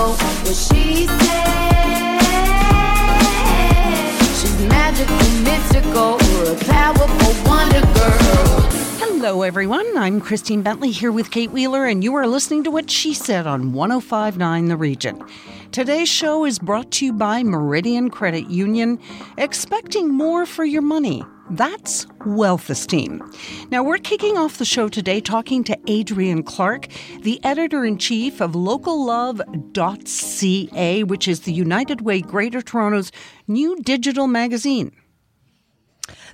She's magical, mystical, a powerful wonder girl. Hello, everyone. I'm Christine Bentley here with Kate Wheeler, and you are listening to What She Said on 1059 The Region. Today's show is brought to you by Meridian Credit Union. Expecting more for your money. That's wealth esteem. Now, we're kicking off the show today talking to Adrienne Clarke, the editor in chief of locallove.ca, which is the United Way Greater Toronto's new digital magazine.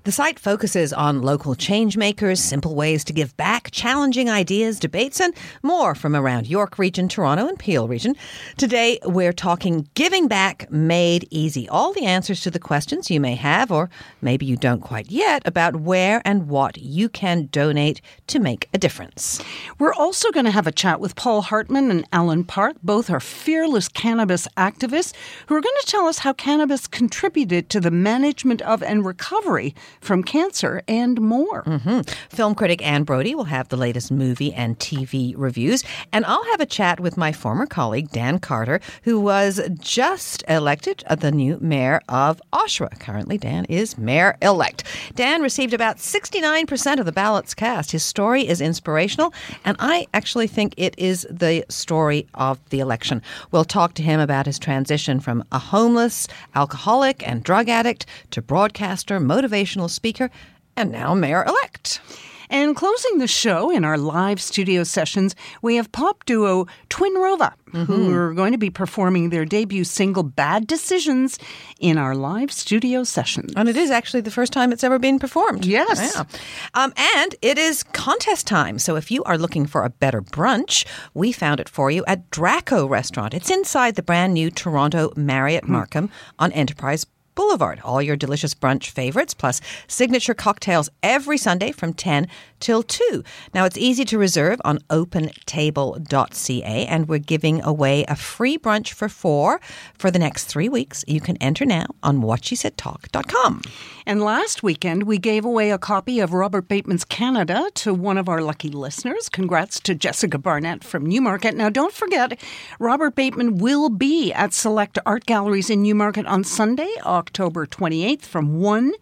The site focuses on local change makers, simple ways to give back, challenging ideas, debates, and more from around York Region, Toronto, and Peel Region. Today, we're talking Giving Back Made Easy. All the answers to the questions you may have, or maybe you don't quite yet, about where and what you can donate to make a difference. We're also going to have a chat with Paul Hartmann and Alan Park. Both are fearless cannabis activists who are going to tell us how cannabis contributed to the management of and recovery from cancer and more. Mm-hmm. Film critic Anne Brodie will have the latest movie and TV reviews. And I'll have a chat with my former colleague, Dan Carter, who was just elected the new mayor of Oshawa. Currently, Dan is mayor elect. Dan received about 69% of the ballots cast. His story is inspirational, and I actually think it is the story of the election. We'll talk to him about his transition from a homeless, alcoholic, and drug addict to broadcaster, motivational speaker, and now mayor elect. And closing the show in our live studio sessions, we have pop duo Twin Rova, mm-hmm. who are going to be performing their debut single Bad Decisions in our live studio sessions. And it is actually the first time it's ever been performed. Yes. Yeah. Um, and it is contest time. So if you are looking for a better brunch, we found it for you at Draco Restaurant. It's inside the brand new Toronto Marriott mm-hmm. Markham on Enterprise Boulevard. All your delicious brunch favorites, plus signature cocktails every Sunday from 10 till 2. Now, it's easy to reserve on opentable.ca, and we're giving away a free brunch for four for the next three weeks. You can enter now on whatshesaidtalk.com. And last weekend, we gave away a copy of Robert Bateman's Canada to one of our lucky listeners. Congrats to Jessica Barnett from Newmarket. Now, don't forget, Robert Bateman will be at select art galleries in Newmarket on Sunday, October 28th from 1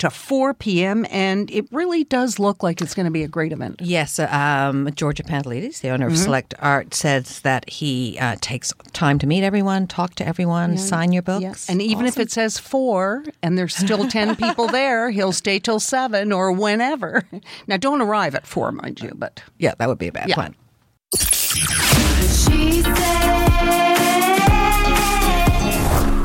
to 4 p.m. And it really does look like it's going to be a great event. Yes. Uh, um, Georgia Pantelides, the owner of mm-hmm. Select Art, says that he uh, takes time to meet everyone, talk to everyone, yeah. sign your books. Yes. And even awesome. if it says 4 and there's still 10 people there, he'll stay till 7 or whenever. Now, don't arrive at 4, mind you, but. Yeah, that would be a bad yeah. plan.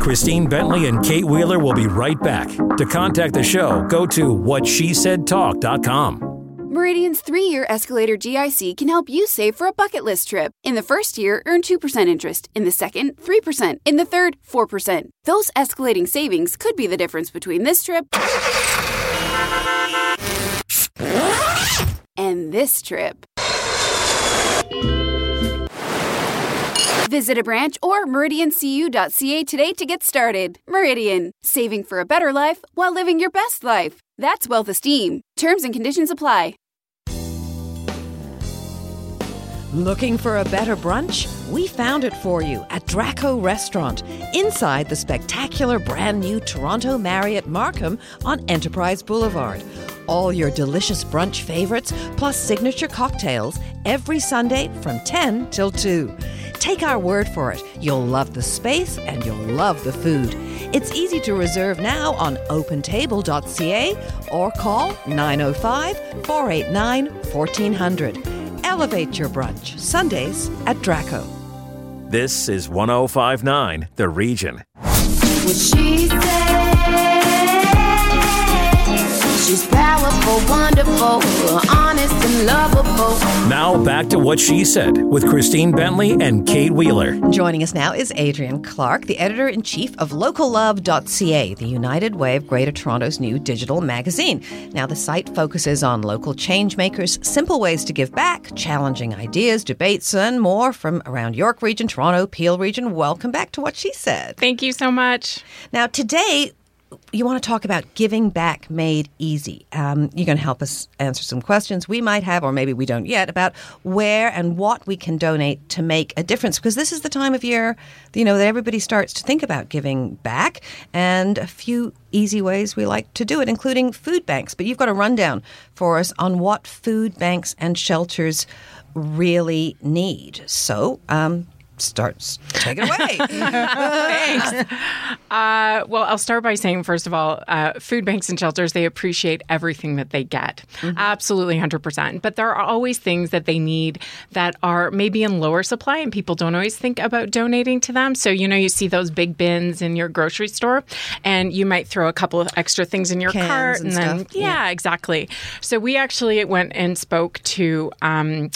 Christine Bentley and Kate Wheeler will be right back. To contact the show, go to whatshesaidtalk.com. Meridian's three year escalator GIC can help you save for a bucket list trip. In the first year, earn 2% interest. In the second, 3%. In the third, 4%. Those escalating savings could be the difference between this trip and this trip. Visit a branch or meridiancu.ca today to get started. Meridian, saving for a better life while living your best life. That's wealth esteem. Terms and conditions apply. Looking for a better brunch? We found it for you at Draco Restaurant, inside the spectacular brand new Toronto Marriott Markham on Enterprise Boulevard. All your delicious brunch favorites, plus signature cocktails, every Sunday from 10 till 2. Take our word for it. You'll love the space and you'll love the food. It's easy to reserve now on opentable.ca or call 905 489 1400. Elevate your brunch, Sundays at Draco. This is 1059 The Region. She's powerful, wonderful, honest and lovable. Now back to what she said with Christine Bentley and Kate Wheeler. Joining us now is Adrienne Clarke, the editor in chief of locallove.ca, the United Way of Greater Toronto's new digital magazine. Now, the site focuses on local change makers, simple ways to give back, challenging ideas, debates, and more from around York Region, Toronto, Peel Region. Welcome back to what she said. Thank you so much. Now, today, you want to talk about giving back made easy. Um, you're going to help us answer some questions we might have, or maybe we don't yet, about where and what we can donate to make a difference. Because this is the time of year, you know, that everybody starts to think about giving back, and a few easy ways we like to do it, including food banks. But you've got a rundown for us on what food banks and shelters really need. So, um, starts take it away. Thanks. Uh, well, I'll start by saying, first of all, uh, food banks and shelters, they appreciate everything that they get. Absolutely 100%. But there are always things that they need that are maybe in lower supply and people don't always think about donating to them. So, you know, you see those big bins in your grocery store and you might throw a couple of extra things in your Cans cart and then, stuff. yeah, exactly. So we actually went and spoke to, um,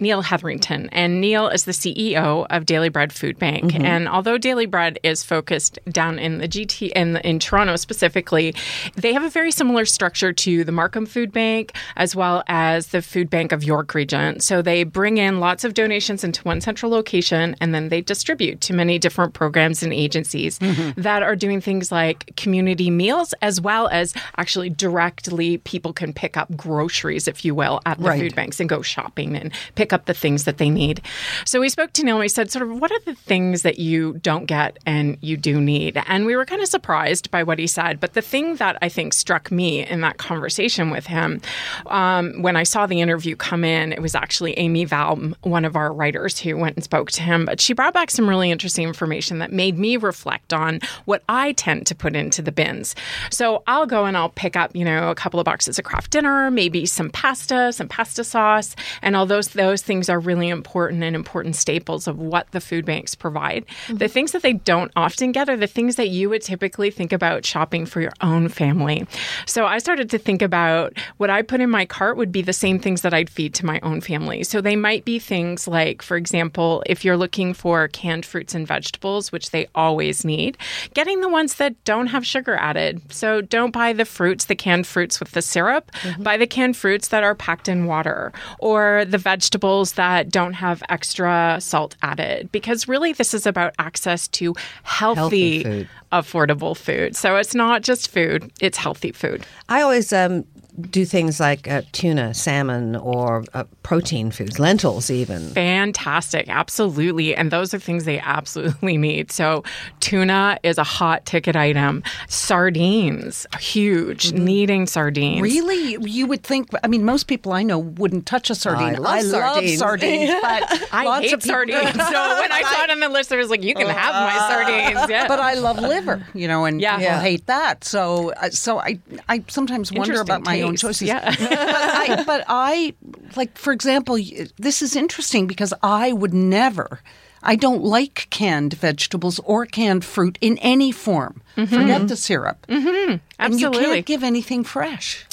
Neil Hetherington. And Neil is the CEO of Daily Bread Food Bank. Mm-hmm. And although Daily Bread is focused down in the GT in, in Toronto specifically, they have a very similar structure to the Markham Food Bank as well as the Food Bank of York Region. So they bring in lots of donations into one central location and then they distribute to many different programs and agencies Mm-hmm. that are doing things like community meals as well as actually directly people can pick up groceries, if you will, at the Right. food banks and go shopping and pick up the things that they need. So we spoke to Neil and we said, sort of, what are the things that you don't get and you do need? And we were kind of surprised by what he said. But the thing that I think struck me in that conversation with him, um, when I saw the interview come in, it was actually Amy Valm, one of our writers, who went and spoke to him. But she brought back some really interesting information that made me reflect on what I tend to put into the bins. So I'll go and I'll pick up, you know, a couple of boxes of Kraft Dinner, maybe some pasta, some pasta sauce, and all those those things are really important and important staples of what the food banks provide. The things that they don't often get are the things that you would typically think about shopping for your own family. So I started to think about what I put in my cart would be the same things that I'd feed to my own family. So they might be things like, for example, if you're looking for canned fruits and vegetables, which they always need, getting the ones that don't have sugar added. So don't buy the fruits, the canned fruits with the syrup. Mm-hmm. Buy the canned fruits that are packed in water or the vegetables that don't have extra salt added. Because really, this is about access to healthy, Healthy food. affordable food. So it's not just food, it's healthy food. I always um, do things like uh, tuna, salmon, or uh, protein foods, lentils, even. Fantastic. Absolutely. And those are things they absolutely need. So, tuna is a hot ticket item. Sardines, huge, needing sardines. Really? You would think, I mean, most people I know wouldn't touch a sardine. I love sardines. sardines, but I lots hate of people- sardines. so, when I saw it on the list, I was like, you can have my sardines. Yeah. But I love liver, you know, and Yeah. people Yeah. hate that. So, uh, so I, I sometimes wonder about my own choices. Yeah. but, I, but I, like, for example, this is interesting because I would never. I don't like canned vegetables or canned fruit in any form. Forget the syrup. Mm-hmm. And you Absolutely. can't give anything fresh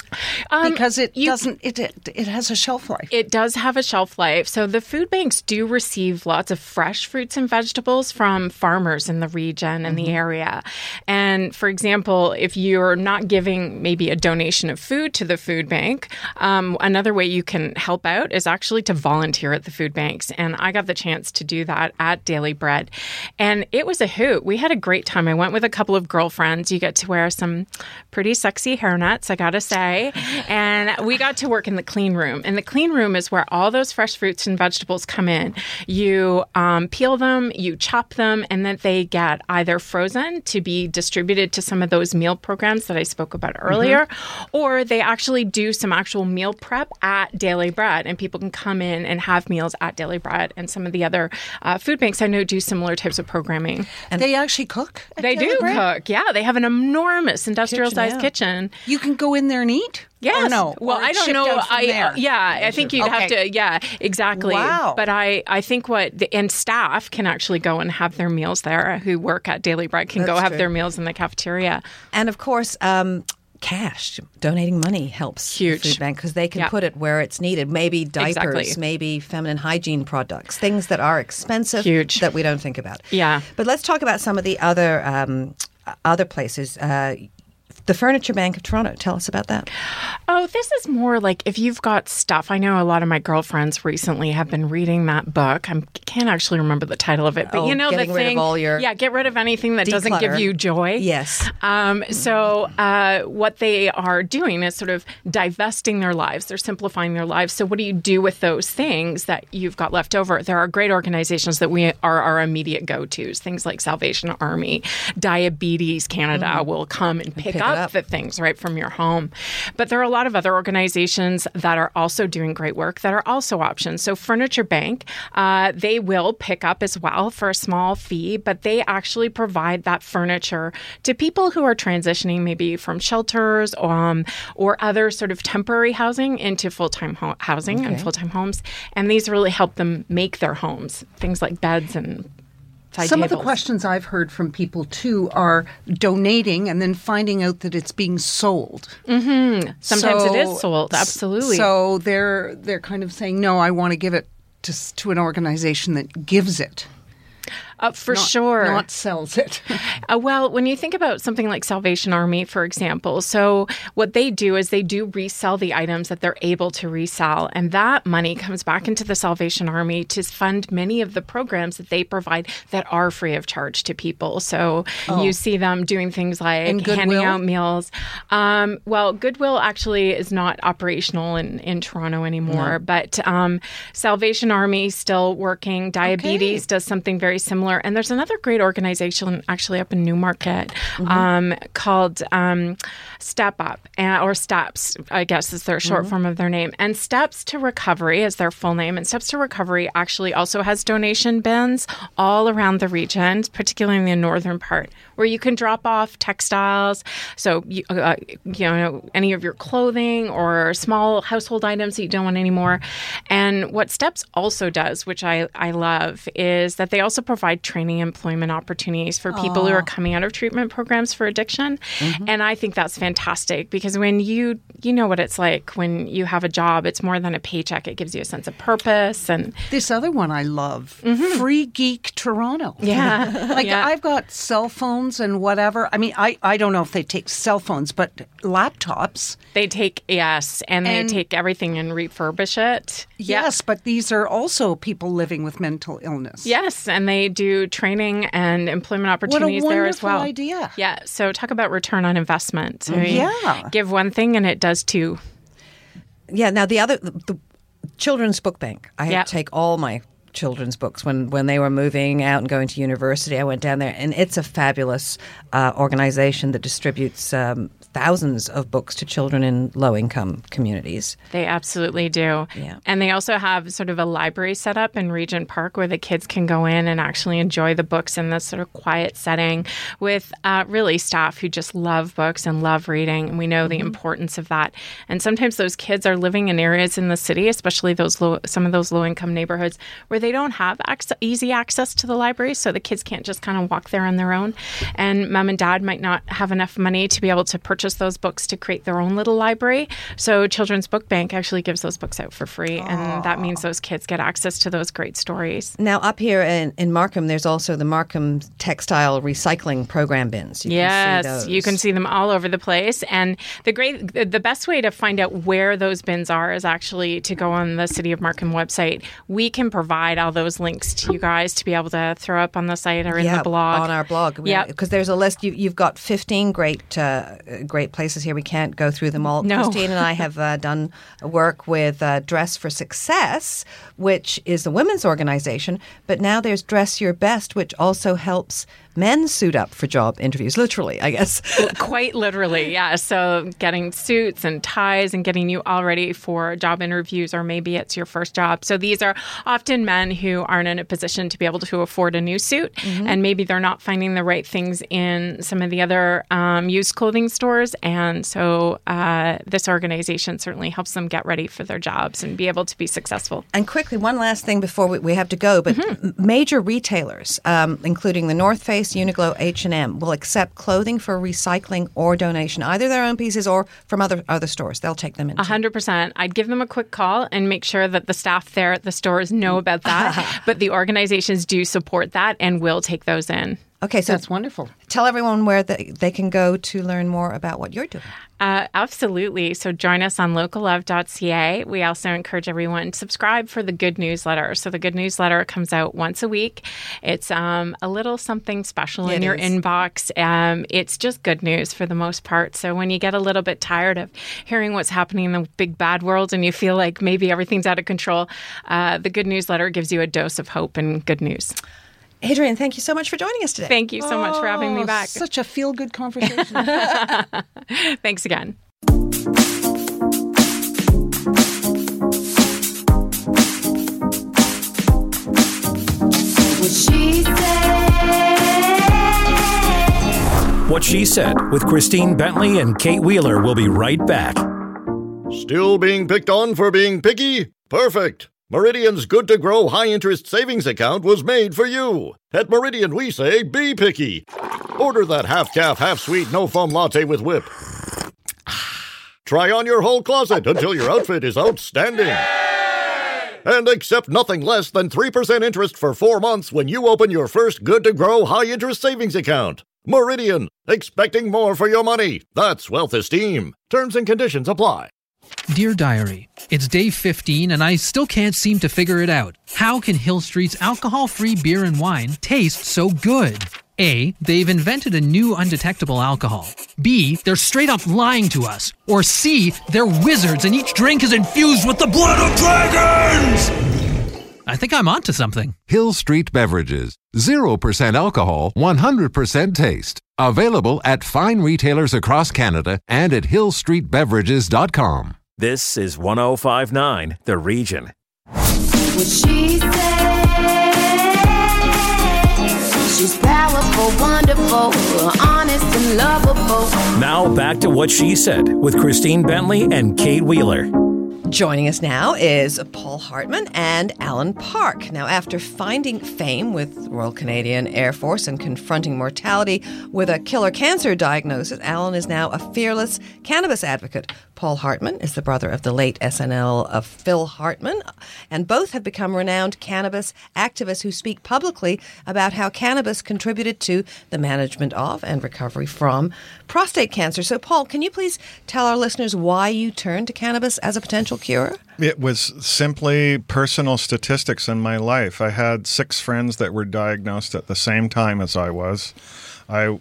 Um, because it you- doesn't. It, it it has a shelf life. It does have a shelf life. So the food banks do receive lots of fresh fruits and vegetables from farmers in the region and the area. And for example, if you're not giving maybe a donation of food to the food bank, um, another way you can help out is actually to volunteer at the food banks. And I got the chance to do that at Daily Bread. And it was a hoot. We had a great time. I went with a couple of girlfriends. You get to wear some pretty sexy hairnets, I gotta say. And we got to work in the clean room. And the clean room is where all those fresh fruits and vegetables come in. You um, peel them, you chop them, and then they get either frozen to be distributed to some of those meal programs that I spoke about earlier, or they actually do some actual meal prep at Daily Bread, and people can come in and have meals at Daily Bread. And some of the other uh, food banks I know do similar types of programming. And they actually cook. at They Daily do Bread? cook. Yeah, they have an enormous industrial Kitchen, sized yeah. kitchen. You can go in there and eat. Yes. Or no. Well, Or I don't know. I there? yeah. I think you'd have to. Yeah, exactly. Wow. But I I think what the, and staff can actually go and have their meals there. Who work at Daily Bread can go That's have true. their meals in the cafeteria. And of course, um, cash, donating money helps the Huge. food bank because they can Yeah. put it where it's needed. Maybe diapers, Exactly. maybe feminine hygiene products, things that are expensive Huge. that we don't think about. Yeah. But let's talk about some of the other um, other places. Uh, the Furniture Bank of Toronto. Tell us about that. Oh, this is more like if you've got stuff. I know a lot of my girlfriends recently have been reading that book. I can't actually remember the title of it, but Oh, you know the getting rid of thing. all your- yeah, get rid of anything that doesn't give you joy. Yes. Um, so uh, what they are doing is sort of divesting their lives. They're simplifying their lives. So what do you do with those things that you've got left over? There are great organizations that we are our immediate go-tos. Things like Salvation Army, Diabetes Canada will come and pick, Mm-hmm. pick it up, up. the things right from your home. But there are a lot of other organizations that are also doing great work that are also options. So Furniture Bank, uh, they will pick up as well for a small fee, but they actually provide that furniture to people who are transitioning maybe from shelters um, or other sort of temporary housing into full-time ho- housing and full-time homes. And these really help them make their homes, things like beds and Some of the questions I've heard from people too are donating and then finding out that it's being sold. Mm-hmm. Sometimes it is sold, absolutely. So they're they're kind of saying, no, I want to give it to to an organization that gives it, uh, for not, sure. not sells it. Uh, well, when you think about something like Salvation Army, for example, so what they do is they do resell the items that they're able to resell, and that money comes back into the Salvation Army to fund many of the programs that they provide that are free of charge to people. So you see them doing things like handing out meals. Um, well, Goodwill actually is not operational in, in Toronto anymore, but um, Salvation Army still working. Diabetes does something very similar, and there's another great organization actually up in Newmarket um, called um, Step Up uh, or Steps, I guess is their short form of their name. And Steps to Recovery is their full name, and Steps to Recovery actually also has donation bins all around the region, particularly in the northern part, where you can drop off textiles. So you, uh, you know any of your clothing or small household items that you don't want anymore. And what Steps also does, which I, I love, is that they also provide training employment opportunities for people who are coming out of treatment programs for addiction. And I think that's fantastic because when you you know what it's like when you have a job, it's more than a paycheck. It gives you a sense of purpose and This other one I love, Free Geek Toronto. Mm-hmm. Yeah. like Yeah. I've got cell phones and whatever. I mean, I, I don't know if they take cell phones, but laptops. they take yes, and they take everything and refurbish it. Yeah. Yes, but these are also people living with mental illness. Yes, and they do training and employment opportunities there as well. idea. Yeah, so talk about return on investment. So Yeah. give one thing and it does two. Yeah. Now the other the, the children's book bank. I to take all my children's books when when they were moving out and going to university. I went down there, and it's a fabulous uh, organization that distributes um, thousands of books to children in low income communities. They absolutely do. Yeah. And they also have sort of a library set up in Regent Park where the kids can go in and actually enjoy the books in this sort of quiet setting with uh, really staff who just love books and love reading. And we know the importance of that. And sometimes those kids are living in areas in the city, especially those low, some of those low income neighborhoods where they don't have ac- easy access to the library. So the kids can't just kind of walk there on their own. And mom and dad might not have enough money to be able to purchase those books to create their own little library. So Children's Book Bank actually gives those books out for free. And that means those kids get access to those great stories. Now, up here in, in Markham, there's also the Markham Textile Recycling Program bins. You yes, can see you can see them all over the place. And the great, the best way to find out where those bins are is actually to go on the City of Markham website. We can provide all those links to you guys to be able to throw up on the site or in yeah, the blog. on our blog. Yeah. because there's a list. You, you've got 15 great, uh, great places here. We can't go through them all. No. Christine and I have uh, done work with uh, Dress for Success, which is a women's organization. But now there's Dress Your Best, which also helps men suit up for job interviews. Literally, I guess. Quite literally, yeah. So getting suits and ties and getting you all ready for job interviews, or maybe it's your first job. So these are often men who aren't in a position to be able to afford a new suit, and maybe they're not finding the right things in some of the other um, used clothing stores. And so uh, this organization certainly helps them get ready for their jobs and be able to be successful. And quickly, one last thing before we, we have to go. But Mm-hmm. major retailers, um, including the North Face, Uniqlo, H and M, will accept clothing for recycling or donation, either their own pieces or from other other stores. They'll take them in. A hundred percent. I'd give them a quick call and make sure that the staff there at the stores know about that. but the organizations do support that and will take those in. Okay, so That's wonderful. tell everyone where they, they can go to learn more about what you're doing. Uh, absolutely. So join us on locallove.ca. We also encourage everyone to subscribe for the Good Newsletter. So the Good Newsletter comes out once a week. It's um, a little something special in your is. inbox. Um, it's just good news for the most part. So when you get a little bit tired of hearing what's happening in the big bad world and you feel like maybe everything's out of control, uh, the Good Newsletter gives you a dose of hope and good news. Adrienne, thank you so much for joining us today. Thank you so much for having me Oh, back. Such a feel good conversation. Thanks again. What she said. What She Said with Christine Bentley and Kate Wheeler will be right back. Still being picked on for being picky? Perfect. Meridian's good to grow high interest savings account was made for you. At Meridian, we say be picky. Order that half calf, half sweet, no foam latte with whip. Try on your whole closet until your outfit is outstanding. And accept nothing less than 3% interest for four months when you open your first good to grow high interest savings account. Meridian, expecting more for your money. That's wealth esteem. Terms and conditions apply. Dear Diary, it's day 15 and I still can't seem to figure it out. How can Hill Street's alcohol free beer and wine taste so good? A. They've invented a new undetectable alcohol. B. They're straight up lying to us. Or C. They're wizards and each drink is infused with the blood of dragons! I think I'm onto something. Hill Street Beverages. 0% alcohol, 100% taste. Available at fine retailers across Canada and at hillstreetbeverages.com. This is 1059 The Region. What she said. She's powerful, wonderful, honest and lovable. Now back to What She Said with Christine Bentley and Kate Wheeler. Joining us now is Paul Hartmann and Alan Park. Now, after finding fame with Royal Canadian Air Force and confronting mortality with a killer cancer diagnosis, Alan is now a fearless cannabis advocate. Paul Hartmann is the brother of the late SNL of Phil Hartman, and both have become renowned cannabis activists who speak publicly about how cannabis contributed to the management of and recovery from prostate cancer. So, Paul, can you please tell our listeners why you turned to cannabis as a potential cure? It was simply personal statistics in my life. I had six friends that were diagnosed at the same time as I was. I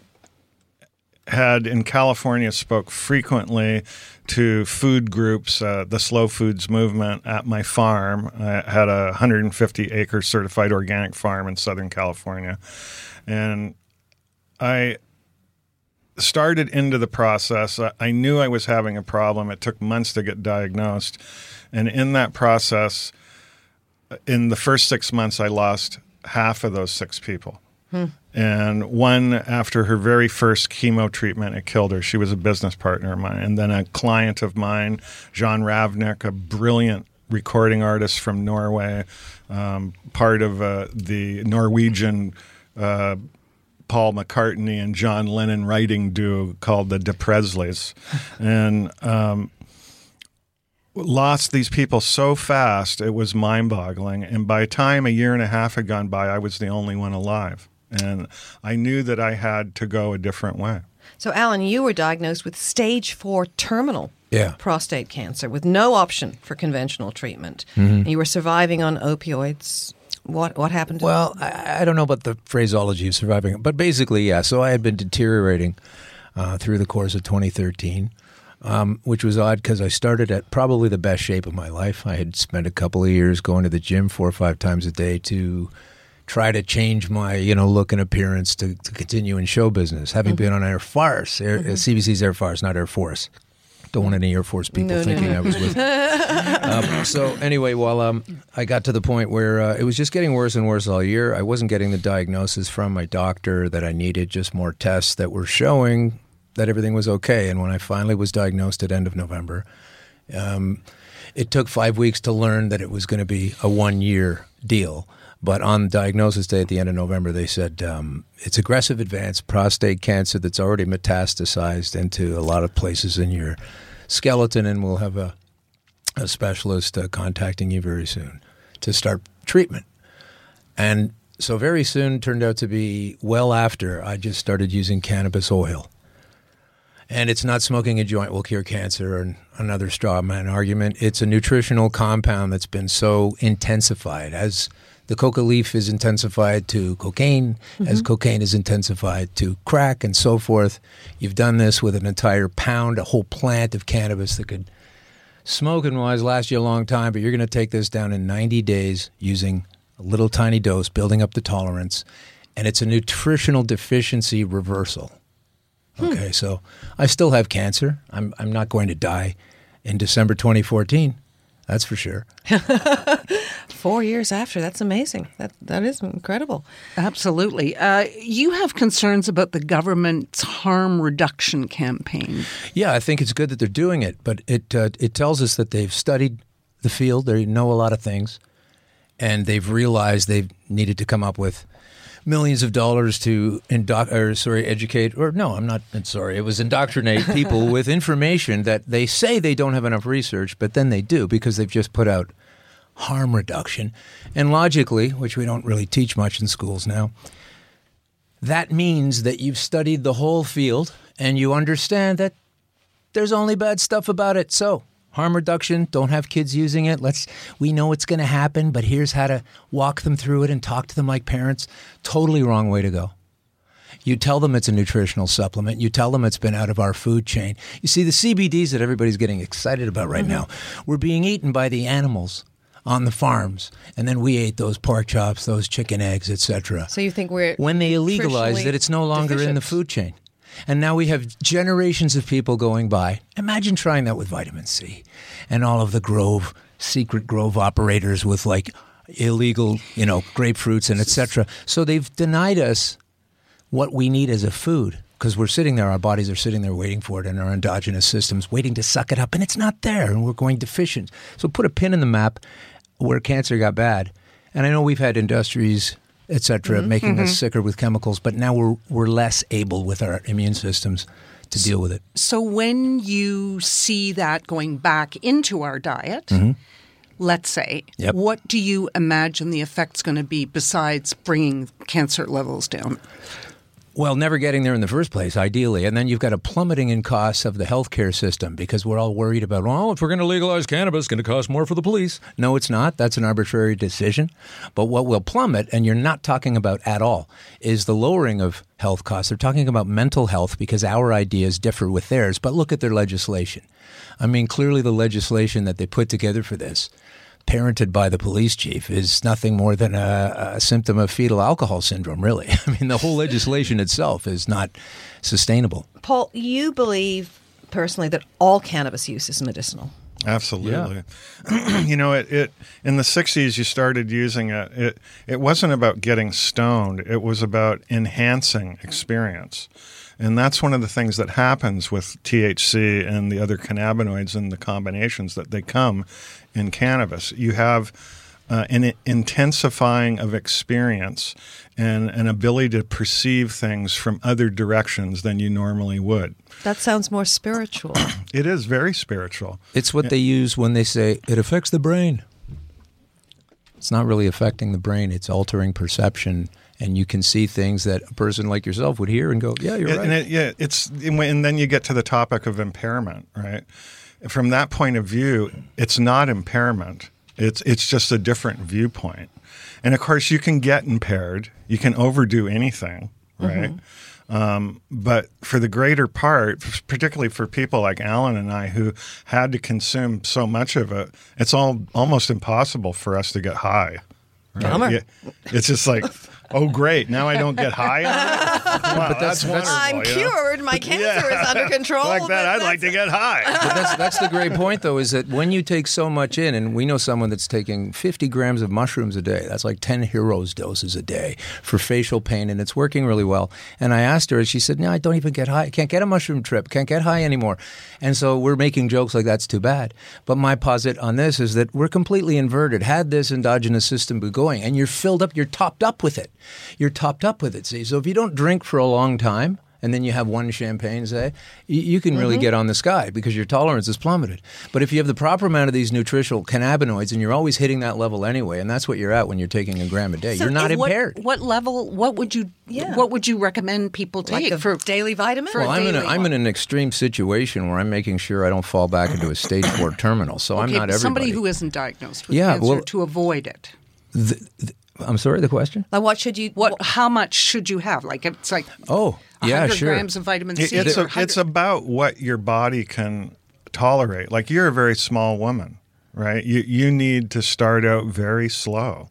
had in California spoke frequently to food groups, uh, the slow foods movement at my farm. I had a 150 acre certified organic farm in Southern California. And I started into the process. I, knew I was having a problem. It took months to get diagnosed. And in that process, in the first six months, I lost half of those six people. And one, after her very first chemo treatment, it killed her. She was a business partner of mine. And then a client of mine, John Ravnik, a brilliant recording artist from Norway, um, part of uh, the Norwegian uh, Paul McCartney and John Lennon writing duo called the De Presleys. and um, lost these people so fast, it was mind boggling. And by the time a year and a half had gone by, I was the only one alive. And I knew that I had to go a different way. So, Alan, you were diagnosed with stage four terminal Yeah. prostate cancer with no option for conventional treatment. Mm-hmm. And you were surviving on opioids. What what happened? To Well, I, I don't know about the phraseology of surviving, but basically, yeah. So I had been deteriorating uh, through the course of 2013, um, which was odd because I started at probably the best shape of my life. I had spent a couple of years going to the gym four or five times a day to try to change my you know look and appearance to, to continue in show business. Having been on Air Force, Air, uh, CBC's Air Force, not Air Force. Don't want any Air Force people no, thinking no. I was with. um, so anyway, well, um, I got to the point where uh, it was just getting worse and worse all year. I wasn't getting the diagnosis from my doctor that I needed, just more tests that were showing that everything was okay. And when I finally was diagnosed at end of November, um, it took five weeks to learn that it was going to be a one year deal. But on diagnosis day at the end of November, they said um, it's aggressive advanced prostate cancer that's already metastasized into a lot of places in your skeleton, and we'll have a, a specialist uh, contacting you very soon to start treatment. And so very soon turned out to be well after I just started using cannabis oil. And it's not smoking a joint will cure cancer or another straw man argument. It's a nutritional compound that's been so intensified as the coca leaf is intensified to cocaine, as Mhm. cocaine is intensified to crack and so forth. You've done this with an entire pound, a whole plant of cannabis that could smoking wise last you a long time, but you're going to take this down in 90 days using a little tiny dose, building up the tolerance. And it's a nutritional deficiency reversal. Okay, so I still have cancer. I'm, I'm not going to die in December 2014. That's for sure. Four years after, that's amazing. That that is incredible. Absolutely. Uh, you have concerns about the government's harm reduction campaign. Yeah, I think it's good that they're doing it, but it uh, it tells us that they've studied the field, they know a lot of things, and they've realized they've needed to come up with millions of dollars to indo- or sorry educate or no I'm not sorry it was indoctrinate people with information that they say they don't have enough research but then they do because they've just put out harm reduction and logically which we don't really teach much in schools now that means that you've studied the whole field and you understand that there's only bad stuff about it. So, harm reduction, don't have kids using it. Let's we know it's going to happen, but here's how to walk them through it and talk to them like parents. Totally wrong way to go. You tell them it's a nutritional supplement. You tell them it's been out of our food chain. You see the CBDs that everybody's getting excited about right mm-hmm. now were being eaten by the animals on the farms, and then we ate those pork chops, those chicken eggs, etc So you think we're when they illegalized it, it's no longer in the food chain. And now we have generations of people going by. Imagine trying that with vitamin C and all of the Grove, secret Grove operators with like illegal, you know, grapefruits and etc. So they've denied us what we need as a food because we're sitting there, our bodies are sitting there waiting for it in our endogenous systems, waiting to suck it up, and it's not there, and we're going deficient. So put a pin in the map where cancer got bad. And I know we've had industries, et cetera, Mhm. making Mhm. us sicker with chemicals, but now we're, we're less able with our immune systems to deal with it. So when you see that going back into our diet, Mhm. let's say, Yep. what do you imagine the effect's going to be besides bringing cancer levels down? Well, never getting there in the first place, ideally. And then you've got a plummeting in costs of the healthcare system because we're all worried about, well, if we're going to legalize cannabis, it's going to cost more for the police. No, it's not. That's an arbitrary decision. But what will plummet, and you're not talking about at all, is the lowering of health costs. They're talking about mental health because our ideas differ with theirs. But look at their legislation. I mean, clearly the legislation that they put together for this parented by the police chief is nothing more than a, a symptom of fetal alcohol syndrome, really. I mean, the whole legislation itself is not sustainable. Paul, you believe personally that all cannabis use is medicinal. Absolutely. you know, it, it in the '60s you started using it. It it wasn't about getting stoned. It was about enhancing experience, and that's one of the things that happens with THC and the other cannabinoids and the combinations that they come in cannabis. You have uh, an intensifying of experience and an ability to perceive things from other directions than you normally would. That sounds more spiritual. It is very spiritual. It's what they use when they say it affects the brain. It's not really affecting the brain, it's altering perception. And you can see things that a person like yourself would hear and go, yeah, you're Yeah, right. And it, yeah, it's and then you get to the topic of impairment, right? From that point of view, it's not impairment. It's it's just a different viewpoint. And of course, you can get impaired. You can overdo anything, right? Um, but for the greater part, particularly for people like Alan and I who had to consume so much of it, it's all almost impossible for us to get high. right? Yeah, it's just like, oh, great! Now I don't get high. On it? Wow, But that's- that's, that's- wonderful. I'm you know? cured. My cancer is under control. Like that, I'd like to get high. But that's, that's the great point, though, is that when you take so much in, and we know someone that's taking 50 grams of mushrooms a day, that's like 10 heroes doses a day for facial pain, and it's working really well. And I asked her, and she said, No, I don't even get high. I can't get a mushroom trip, can't get high anymore. And so we're making jokes like that's too bad. But my posit on this is that we're completely inverted. Had this endogenous system be going, and you're filled up, you're topped up with it. You're topped up with it, see? So if you don't drink for a long time, and then you have one champagne, say, you, you can really Mhm. get on the sky because your tolerance is plummeted. But if you have the proper amount of these nutritional cannabinoids and you're always hitting that level anyway, and that's what you're at when you're taking a gram a day, So you're not if- what- impaired. What, level? What would you? Yeah. What would you recommend people Like take a for daily vitamin? For well, a I'm in, a, daily I'm in an extreme situation where I'm making sure I don't fall back into a stage four terminal. So I'm not everybody. somebody who isn't diagnosed with Yeah, cancer well- to avoid it. I'm sorry, the question? Like what should you? What? How much should you have? Like it's like Oh, yeah, sure. grams of vitamin It- C. it's, a, it's about what your body can tolerate. Like you're a very small woman, right? You you need to start out very slow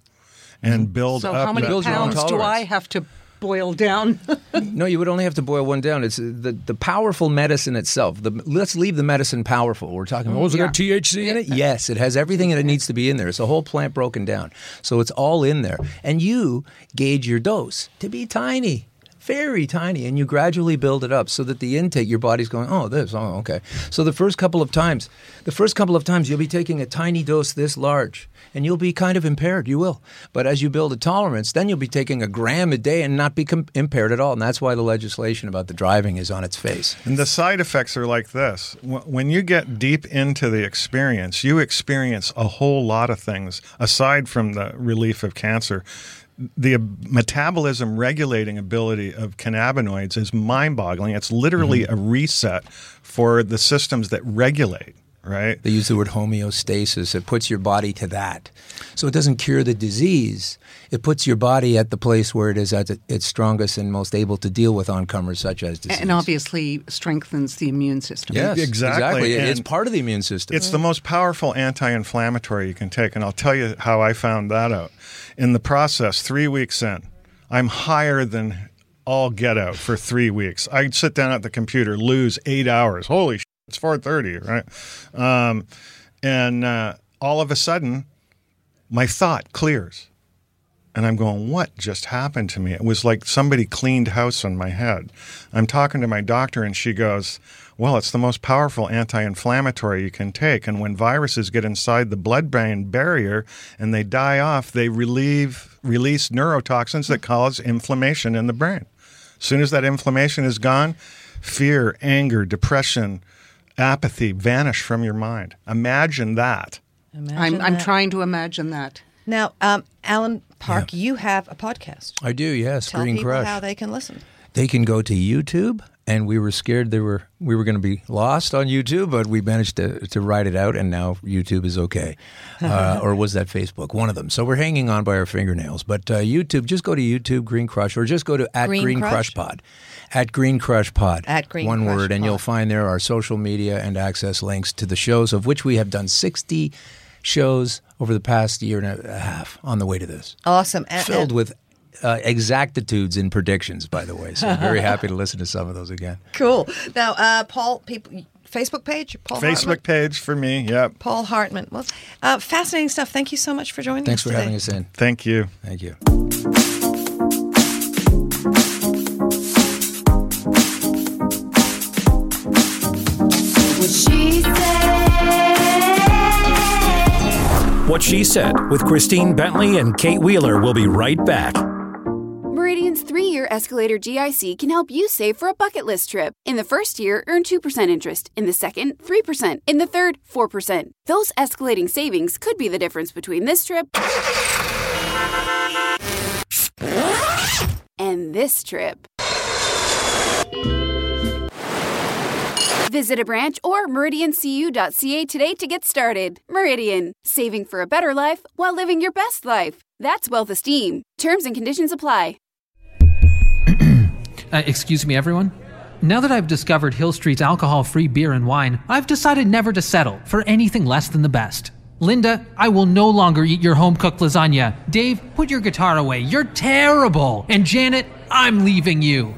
and mm-hmm. build so up. how many pounds do I have to boil down? no, you would only have to boil one down. It's uh, the, the powerful medicine itself. The, let's leave the medicine powerful. We're talking, oh, has it got THC in it? Yes, it has everything that it needs to be in there. It's the whole plant broken down. So it's all in there. And you gauge your dose to be tiny. Very tiny, and you gradually build it up so that the intake, your body's going, oh, this, oh, okay. So the first couple of times, the first couple of times, you'll be taking a tiny dose this large, and you'll be kind of impaired. You will. But as you build a tolerance, then you'll be taking a gram a day and not be com- impaired at all. And that's why the legislation about the driving is on its face. And the side effects are like this. When you get deep into the experience, you experience a whole lot of things aside from the relief of cancer. The metabolism regulating ability of cannabinoids is mind boggling. It's literally mm-hmm. a reset for the systems that regulate, right? They use the word homeostasis. It puts your body to that. So it doesn't cure the disease. It puts your body at the place where it is at its strongest and most able to deal with oncomers such as disease. and obviously strengthens the immune system. Yes, exactly. It- It's part of the immune system. It's the most powerful anti inflammatory you can take. And I'll tell you how I found that out. In the process, three weeks in, I'm higher than all get out for three weeks. I'd sit down at the computer, lose eight hours. Holy shit, it's 4.30, right? Um, and uh, all of a sudden, my thought clears. And I'm going, what just happened to me? It was like somebody cleaned house on my head. I'm talking to my doctor, and she goes, well, it's the most powerful anti inflammatory you can take. And when viruses get inside the blood brain barrier and they die off, they relieve, release neurotoxins that cause inflammation in the brain. As soon as that inflammation is gone, fear, anger, depression, apathy vanish from your mind. Imagine that. I'm, I'm trying to imagine that. Now, um, Alan Park, you have a podcast. I do, yes. Tell Green people Crush. how they can listen. They can go to YouTube, and we were scared they were we were going to be lost on YouTube, but we managed to to ride it out, and now YouTube is okay, uh, or was that Facebook? One of them. So we're hanging on by our fingernails. But uh, YouTube, just go to YouTube Green Crush, or just go to at Green Green, Crush? Crush Pod, at Green Crush Pod, At Green one Crush word, and you'll find there our social media and access links to the shows, of which we have done sixty shows over the past year and a half on the way to this Awesome. And, filled with uh, exactitudes in predictions, by the way. So I'm very happy to listen to some of those again. Cool. Now, uh, Paul, people, Facebook page, Paul Facebook Hartmann. page for me. Yep. Paul Hartmann. Well, uh, fascinating stuff. Thank you so much for joining Thanks us for today. having us in. Thank you. Thank you. What she said. What She Said with Christine Bentley and Kate Wheeler will be right back. Meridian's three year escalator GIC can help you save for a bucket list trip. In the first year, earn 2% interest. In the second, 3%. In the third, 4%. Those escalating savings could be the difference between this trip and this trip. Visit a branch or meridiancu.ca today to get started. Meridian, saving for a better life while living your best life. That's wealth esteem. Terms and conditions apply. Uh, excuse me, everyone. Now that I've discovered Hill Street's alcohol free beer and wine, I've decided never to settle for anything less than the best. Linda, I will no longer eat your home cooked lasagna. Dave, put your guitar away. You're terrible. And Janet, I'm leaving you.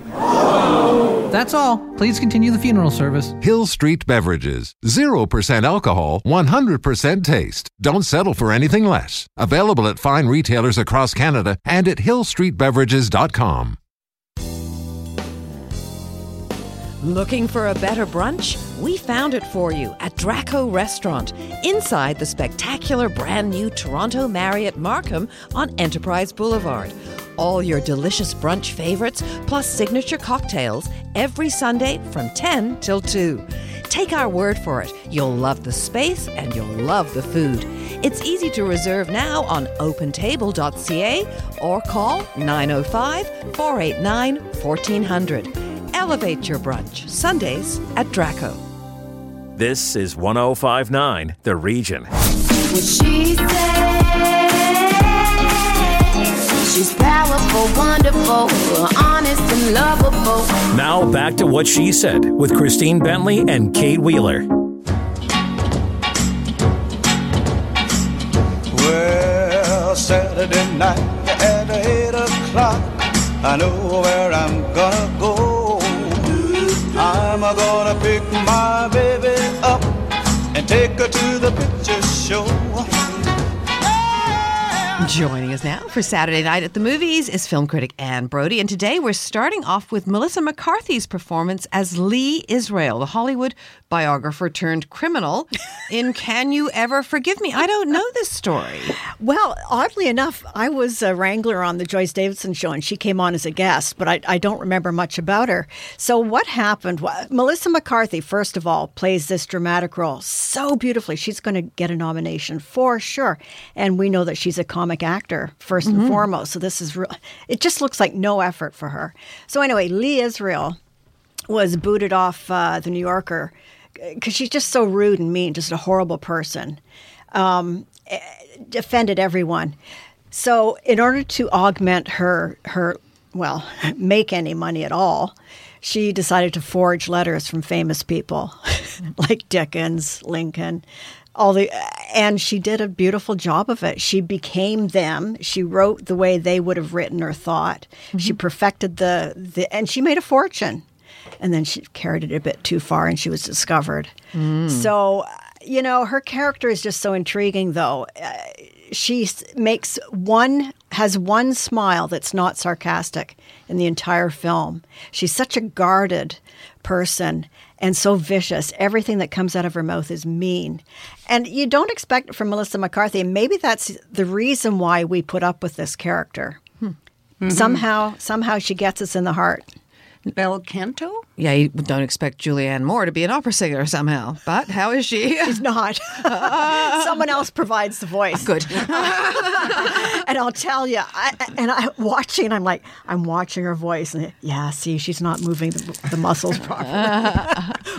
That's all. Please continue the funeral service. Hill Street Beverages. 0% alcohol, 100% taste. Don't settle for anything less. Available at fine retailers across Canada and at hillstreetbeverages.com. Looking for a better brunch? We found it for you at Draco Restaurant, inside the spectacular brand new Toronto Marriott Markham on Enterprise Boulevard. All your delicious brunch favorites, plus signature cocktails, every Sunday from 10 till 2. Take our word for it. You'll love the space and you'll love the food. It's easy to reserve now on opentable.ca or call 905 489 1400. Elevate your brunch, Sundays at Draco. This is 1059 The Region. What she. She's powerful, wonderful, honest and lovable. Now back to what she said with Christine Bentley and Kate Wheeler. Well, Saturday night at eight o'clock, I know where I'm gonna go. I'm gonna pick my baby up and take her to the picture show. Joining us now for Saturday Night at the Movies is film critic Anne Brodie. And today we're starting off with Melissa McCarthy's performance as Lee Israel, the Hollywood biographer turned criminal in Can You Ever Forgive Me? I don't know this story. Well, oddly enough, I was a wrangler on the Joyce Davidson show and she came on as a guest, but I, I don't remember much about her. So, what happened? Well, Melissa McCarthy, first of all, plays this dramatic role so beautifully. She's going to get a nomination for sure. And we know that she's a comic actor, 1st and Mhm. foremost. So, this is real. It just looks like no effort for her. So, anyway, Lee Israel was booted off uh, the New Yorker because she's just so rude and mean, just a horrible person. Um, offended everyone. So, in order to augment her her well, make any money at all, she decided to forge letters from famous people like Dickens, Lincoln, all the and she did a beautiful job of it. She became them. She wrote the way they would have written or thought. She perfected the, the and she made a fortune. And then she carried it a bit too far and she was discovered. So, you know, her character is just so intriguing though. Uh, she makes one has one smile that's not sarcastic in the entire film. She's such a guarded person and so vicious. Everything that comes out of her mouth is mean. And you don't expect it from Melissa McCarthy. And maybe that's the reason why we put up with this character. Somehow, somehow she gets us in the heart. Bel Canto? Yeah, you don't expect Julianne Moore to be an opera singer somehow. But how is she? She's not. Someone else provides the voice. Good. and I'll tell you, I, and I'm watching, I'm like, I'm watching her voice, and yeah, see, she's not moving the, the muscles properly.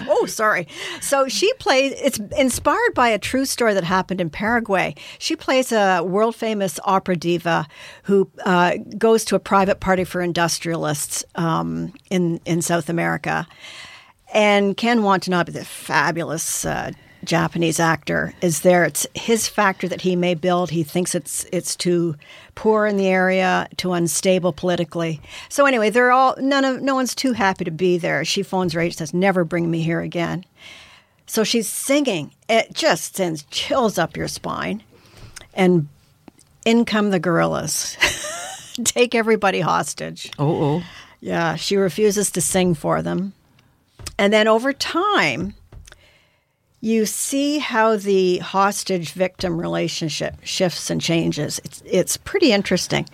oh, sorry. So she plays. It's inspired by a true story that happened in Paraguay. She plays a world famous opera diva who uh, goes to a private party for industrialists um, in in South America. And Ken Watanabe, the fabulous uh, Japanese actor, is there. It's his factor that he may build. He thinks it's it's too poor in the area, too unstable politically. So anyway, they're all none of no one's too happy to be there. She phones agent, says, "Never bring me here again." So she's singing. It just sends chills up your spine, and in come the guerrillas, take everybody hostage. Oh, oh. Yeah, she refuses to sing for them. And then over time, you see how the hostage victim relationship shifts and changes. It's, it's pretty interesting.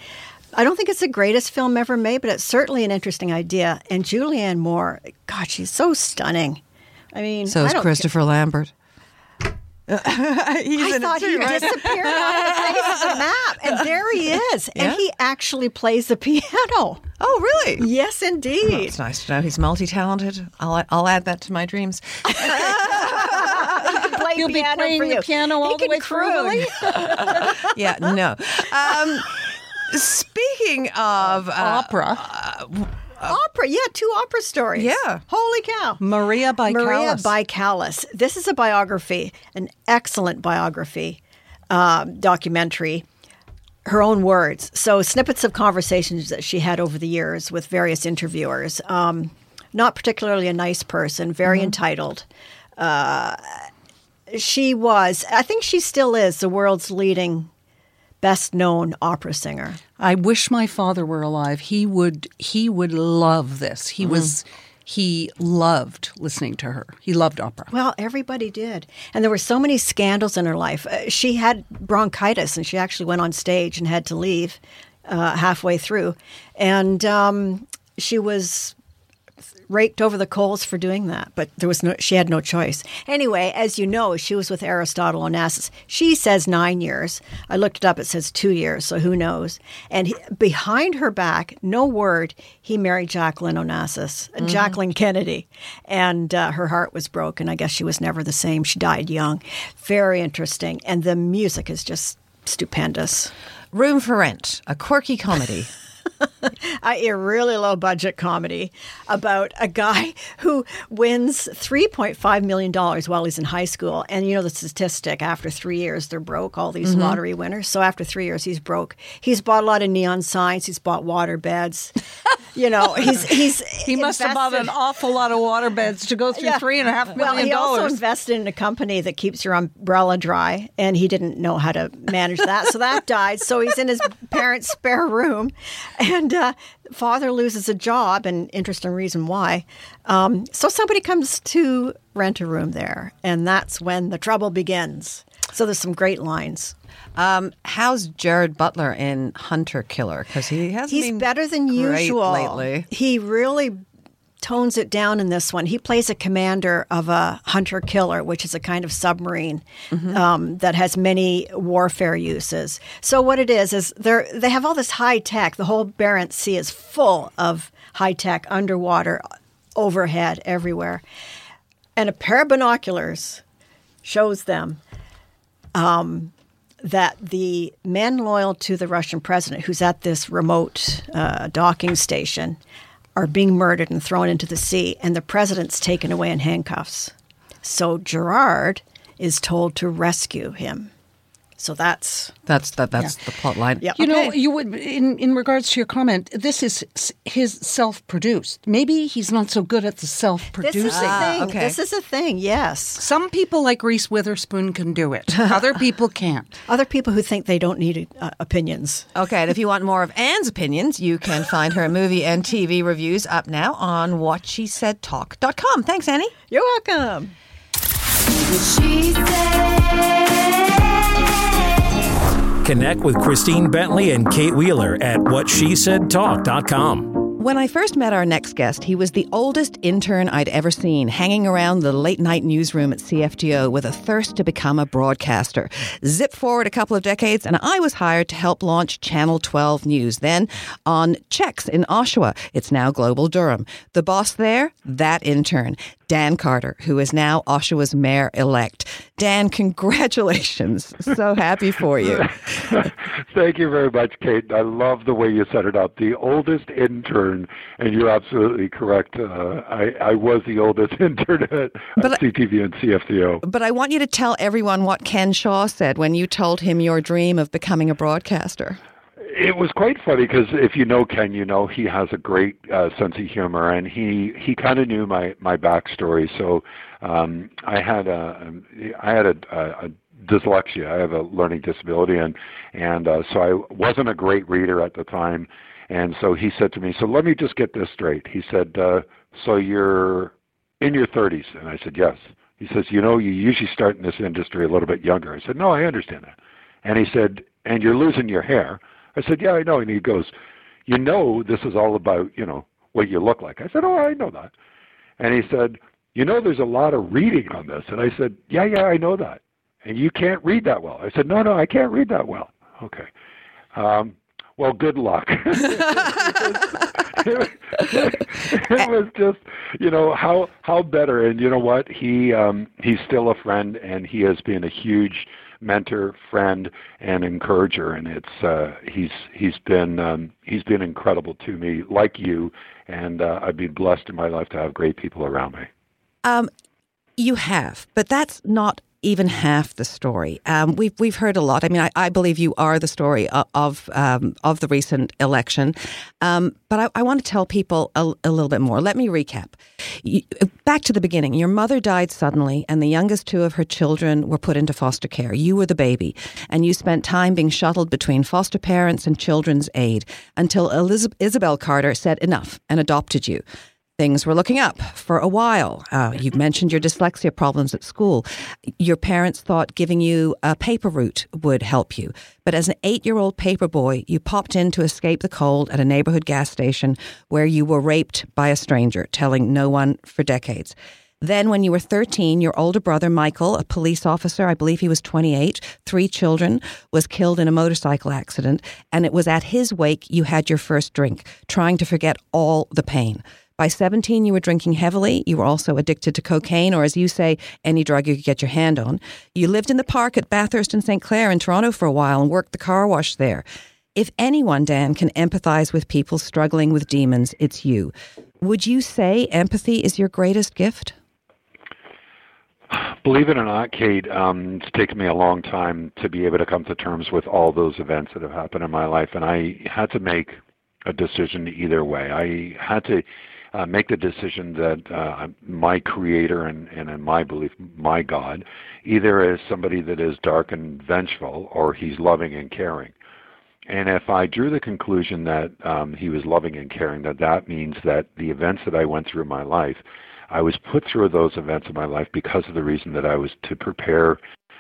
I don't think it's the greatest film ever made, but it's certainly an interesting idea. And Julianne Moore, God, she's so stunning. I mean, So is Christopher Lambert. He's I thought he disappeared off the face of the map, and there he is. Yeah? And he actually plays the piano. Oh, really? Yes, indeed. Oh, it's nice to know he's multi-talented. I'll I'll add that to my dreams. play He'll be playing the piano all He the can way through, croon. he? yeah, no. Um, speaking of uh, Opera. Opera, yeah, two opera stories. Yeah. Holy cow. Maria by Maria. Callas. This is a biography, an excellent biography uh, documentary. Her own words. So, snippets of conversations that she had over the years with various interviewers. Um, not particularly a nice person, very entitled. Uh, she was, I think she still is, the world's leading, best known opera singer. I wish my father were alive. He would he would love this. He was he loved listening to her. He loved opera. Well, everybody did. And there were so many scandals in her life. Uh, she had bronchitis and she actually went on stage and had to leave uh, halfway through. And um, she was raked over the coals for doing that, but there was no she had no choice. Anyway, as you know, she was with Aristotle Onassis. She says 9 years. I looked it up it says 2 years, so who knows. And he, behind her back, no word, he married Jacqueline Onassis, uh, Mhm. Jacqueline Kennedy, and uh, her heart was broken. I guess she was never the same. She died young. Very interesting, and the music is just stupendous. Room for Rent, a quirky comedy. A, really low budget comedy about a guy who wins $3.5 million while he's in high school. And you know the statistic after three years, they're broke, all these Mhm. lottery winners. So after three years, he's broke. He's bought a lot of neon signs, he's bought water beds. you know, he's. he's He must have bought an awful lot of water beds to go through three and a half well, million he also invested in a company that keeps your umbrella dry, and he didn't know how to manage that, so that died. So he's in his parents' spare room, and uh, father loses a job, and interesting reason why. Um, so somebody comes to rent a room there, and that's when the trouble begins. So there's some great lines. Um, how's Gerard Butler in Hunter Killer? Because he hasn't He's been better than usual lately. He really tones it down in this one. He plays a commander of a hunter killer, which is a kind of submarine Mm-hmm. um, that has many warfare uses. So what it is is they they have all this high tech. The whole Barents Sea is full of high tech underwater, overhead, everywhere, and a pair of binoculars shows them um, that the men loyal to the Russian president, who's at this remote uh, docking station, are being murdered and thrown into the sea, and the president's taken away in handcuffs. So Gerard is told to rescue him. So that's That's that. That's the plot line. Yeah. You know, you would in in regards to your comment. This is his self-produced. Maybe he's not so good at the self-producing. This is a thing. This is a thing. Yes. Some people like Reese Witherspoon can do it. Other people can't. Other people who think they don't need uh, opinions. Okay, and if you want more of Anne's opinions, you can find her movie and TV reviews up now on whatshesaidtalk.com. Thanks, Annie. You're welcome. She Connect with Christine Bentley and Kate Wheeler at whatshesaidtalk.com. When I first met our next guest, he was the oldest intern I'd ever seen, hanging around the late night newsroom at CFTO with a thirst to become a broadcaster. Zip forward a couple of decades, and I was hired to help launch Channel 12 News, then on CHEX in Oshawa. It's now Global Durham. The boss there, that intern. Dan Carter, who is now Oshawa's mayor elect. Dan, congratulations. So happy for you. Thank you very much, Kate. I love the way you set it up. The oldest intern, and you're absolutely correct. Uh, I, I was the oldest intern at, at CTV and CFTO. But I want you to tell everyone what Ken Shaw said when you told him your dream of becoming a broadcaster. It was quite funny because if you know Ken, you know he has a great uh, sense of humor, and he he kind of knew my my backstory. So um, I had a I had a, a, a dyslexia. I have a learning disability, and and uh, so I wasn't a great reader at the time. And so he said to me, "So let me just get this straight." He said, uh, "So you're in your 30s?" And I said, "Yes." He says, "You know, you usually start in this industry a little bit younger." I said, "No, I understand that." And he said, "And you're losing your hair." I said, "Yeah, I know." And he goes, "You know, this is all about you know what you look like." I said, "Oh, I know that." And he said, "You know, there's a lot of reading on this." And I said, "Yeah, yeah, I know that." And you can't read that well. I said, "No, no, I can't read that well." Okay. Um, well, good luck. it was just, you know, how how better. And you know what? He um, he's still a friend, and he has been a huge mentor, friend, and encourager. And it's uh, he's he's been um, he's been incredible to me, like you. And uh, I've been blessed in my life to have great people around me. Um, you have, but that's not even half the story. Um, we've we've heard a lot. I mean, I, I believe you are the story of of, um, of the recent election, um, but I, I want to tell people a, a little bit more. Let me recap. You, back to the beginning. Your mother died suddenly, and the youngest two of her children were put into foster care. You were the baby, and you spent time being shuttled between foster parents and children's aid until Elizabeth, Isabel Carter said enough and adopted you. Things were looking up for a while. Uh, you mentioned your dyslexia problems at school. Your parents thought giving you a paper route would help you. But as an eight year old paper boy, you popped in to escape the cold at a neighborhood gas station where you were raped by a stranger, telling no one for decades. Then, when you were 13, your older brother, Michael, a police officer, I believe he was 28, three children, was killed in a motorcycle accident. And it was at his wake you had your first drink, trying to forget all the pain. By 17, you were drinking heavily. You were also addicted to cocaine, or as you say, any drug you could get your hand on. You lived in the park at Bathurst and St. Clair in Toronto for a while and worked the car wash there. If anyone, Dan, can empathize with people struggling with demons, it's you. Would you say empathy is your greatest gift? Believe it or not, Kate, um, it's taken me a long time to be able to come to terms with all those events that have happened in my life, and I had to make a decision either way. I had to uh, make the decision that uh, my Creator and, and in my belief, my God, either is somebody that is dark and vengeful, or He's loving and caring. And if I drew the conclusion that um, He was loving and caring, that that means that the events that I went through in my life I was put through those events in my life because of the reason that I was to prepare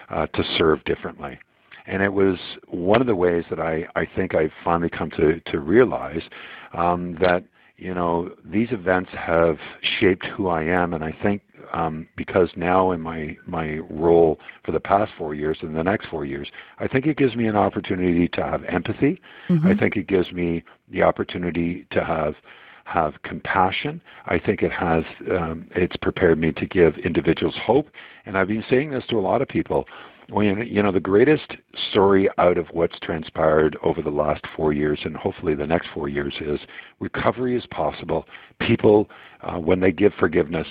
uh, to serve differently. And it was one of the ways that I, I think I've finally come to, to realize um, that, you know, these events have shaped who I am. And I think um, because now in my, my role for the past four years and the next four years, I think it gives me an opportunity to have empathy. Mm-hmm. I think it gives me the opportunity to have have compassion. I think it has um, it's prepared me to give individuals hope. And I've been saying this to a lot of people. When you know the greatest story out of what's transpired over the last four years, and hopefully the next four years, is recovery is possible. People, uh, when they give forgiveness,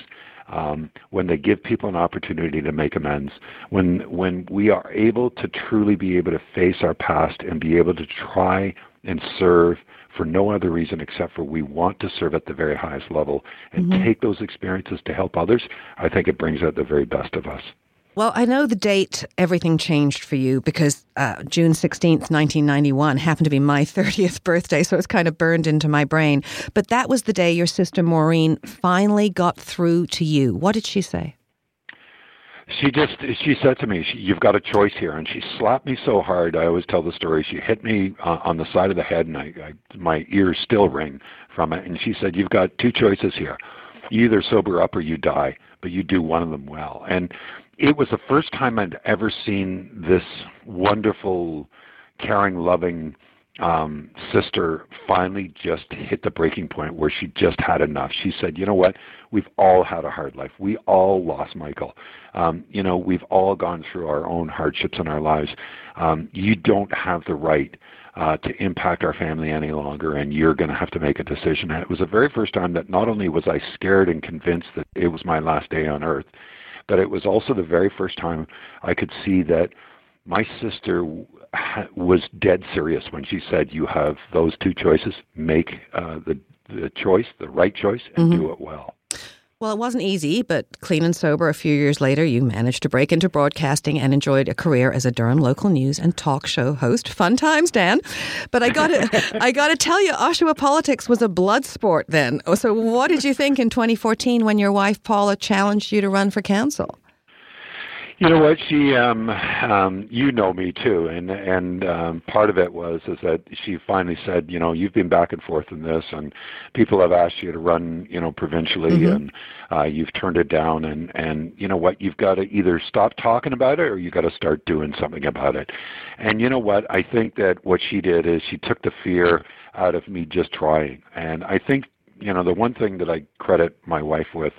um, when they give people an opportunity to make amends, when when we are able to truly be able to face our past and be able to try and serve for no other reason except for we want to serve at the very highest level and mm-hmm. take those experiences to help others, I think it brings out the very best of us. Well, I know the date everything changed for you because uh, June 16th, 1991 happened to be my 30th birthday, so it's kind of burned into my brain. But that was the day your sister Maureen finally got through to you. What did she say? she just she said to me you've got a choice here and she slapped me so hard i always tell the story she hit me uh, on the side of the head and I, I my ears still ring from it and she said you've got two choices here you either sober up or you die but you do one of them well and it was the first time i'd ever seen this wonderful caring loving um, sister finally just hit the breaking point where she just had enough. She said, "You know what? We've all had a hard life. We all lost Michael. Um, you know, we've all gone through our own hardships in our lives. Um, you don't have the right." Uh, to impact our family any longer, and you're going to have to make a decision. And it was the very first time that not only was I scared and convinced that it was my last day on earth, but it was also the very first time I could see that my sister was dead serious when she said, "You have those two choices. Make uh, the the choice, the right choice, and mm-hmm. do it well." Well, it wasn't easy, but clean and sober, a few years later, you managed to break into broadcasting and enjoyed a career as a Durham local news and talk show host. Fun times, Dan. But I got to, I got to tell you, Oshawa politics was a blood sport then. So, what did you think in 2014 when your wife Paula challenged you to run for council? You know what? She, um, um, you know me too, and and um, part of it was is that she finally said, you know, you've been back and forth in this, and people have asked you to run, you know, provincially, mm-hmm. and uh, you've turned it down, and and you know what? You've got to either stop talking about it or you got to start doing something about it. And you know what? I think that what she did is she took the fear out of me just trying, and I think you know the one thing that I credit my wife with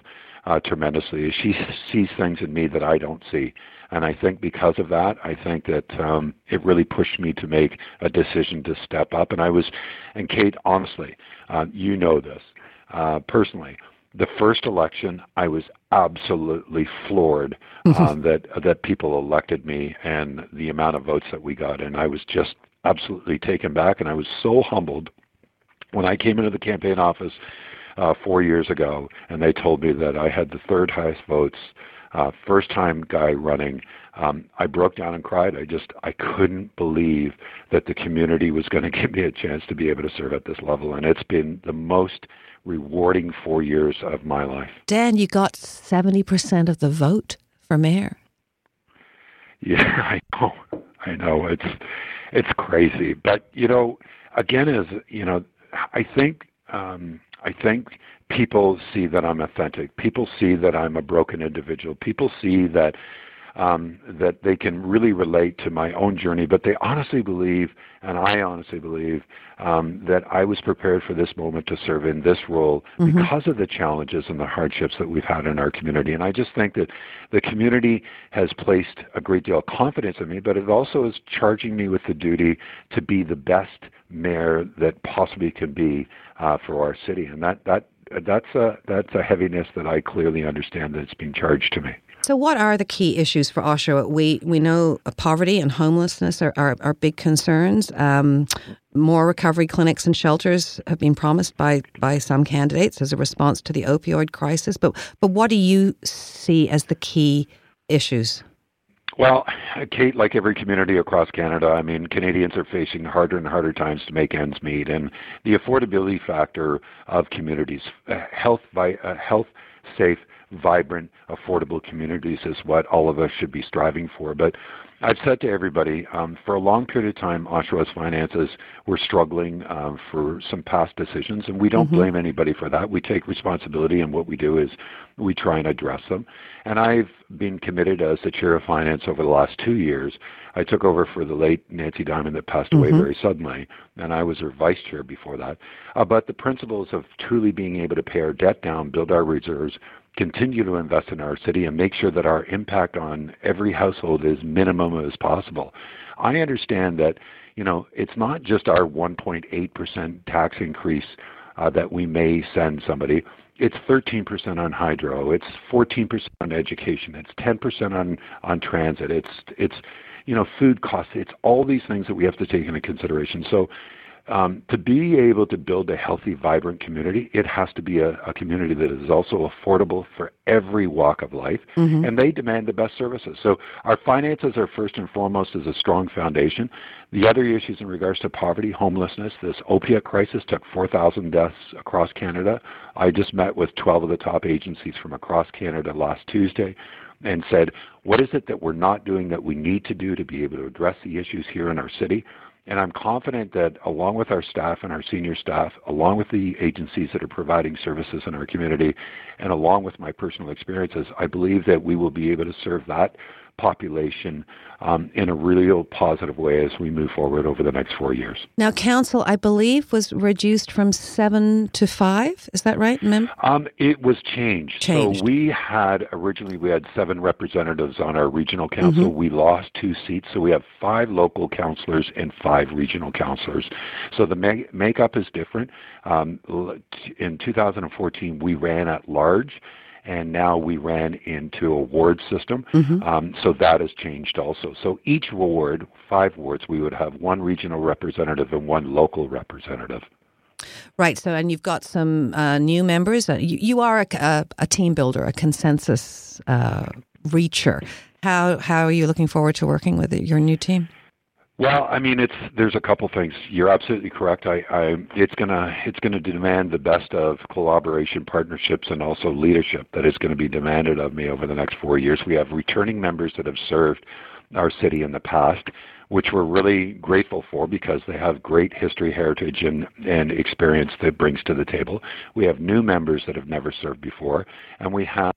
uh, tremendously. She sees things in me that I don't see. And I think because of that, I think that um, it really pushed me to make a decision to step up. And I was, and Kate, honestly, uh, you know this uh, personally. The first election, I was absolutely floored mm-hmm. um, that that people elected me and the amount of votes that we got, and I was just absolutely taken back. And I was so humbled when I came into the campaign office uh, four years ago, and they told me that I had the third highest votes uh, first time guy running, um, I broke down and cried. I just I couldn't believe that the community was going to give me a chance to be able to serve at this level, and it's been the most rewarding four years of my life. Dan, you got 70% of the vote for mayor. Yeah, I know. I know. It's it's crazy. But you know, again as you know, I think um I think people see that I'm authentic. People see that I'm a broken individual. People see that um, that they can really relate to my own journey, but they honestly believe, and I honestly believe, um, that I was prepared for this moment to serve in this role Mhm. because of the challenges and the hardships that we've had in our community. And I just think that the community has placed a great deal of confidence in me, but it also is charging me with the duty to be the best mayor that possibly can be uh, for our city. And that that that's a that's a heaviness that I clearly understand that's being charged to me. So, what are the key issues for Oshawa? We we know poverty and homelessness are, are, are big concerns. Um, more recovery clinics and shelters have been promised by, by some candidates as a response to the opioid crisis. But but what do you see as the key issues? Well, Kate, like every community across Canada, I mean, Canadians are facing harder and harder times to make ends meet, and the affordability factor of communities, uh, health, vi- uh, health, safe, vibrant, affordable communities is what all of us should be striving for. But I've said to everybody, um, for a long period of time, Oshawa's finances were struggling um, for some past decisions, and we don't Mhm. blame anybody for that. We take responsibility, and what we do is we try and address them. And I've been committed as the chair of finance over the last two years. I took over for the late Nancy Diamond that passed away Mhm. very suddenly, and I was her vice chair before that. Uh, but the principles of truly being able to pay our debt down, build our reserves, continue to invest in our city, and make sure that our impact on every household is minimum as possible. I understand that you know it's not just our 1.8% tax increase uh, that we may send somebody. It's 13% on hydro. It's 14% on education. It's 10% on on transit. It's it's you know food costs. It's all these things that we have to take into consideration. So um, to be able to build a healthy, vibrant community, it has to be a, a community that is also affordable for every walk of life, Mhm. and they demand the best services. So our finances are first and foremost as a strong foundation. The other issues in regards to poverty, homelessness, this opiate crisis took 4,000 deaths across Canada. I just met with 12 of the top agencies from across Canada last Tuesday and said, what is it that we're not doing that we need to do to be able to address the issues here in our city? And I'm confident that along with our staff and our senior staff, along with the agencies that are providing services in our community, and along with my personal experiences, I believe that we will be able to serve that population um, in a real positive way as we move forward over the next four years. Now, council, I believe, was reduced from seven to five. Is that right, Mem? Um, it was changed. Changed. So we had originally we had seven representatives on our regional council. Mhm. We lost two seats, so we have five local councillors and five regional councillors. So the ma- makeup is different. Um, in 2014, we ran at large. And now we ran into a ward system, Mhm. um, so that has changed also. So each ward, five wards, we would have one regional representative and one local representative. Right. So, and you've got some uh, new members. Uh, you, you are a, a, a team builder, a consensus uh, reacher. How how are you looking forward to working with your new team? Well, I mean, it's there's a couple things. You're absolutely correct. I, I it's gonna it's gonna demand the best of collaboration, partnerships, and also leadership that is going to be demanded of me over the next four years. We have returning members that have served our city in the past, which we're really grateful for because they have great history, heritage, and and experience that brings to the table. We have new members that have never served before, and we have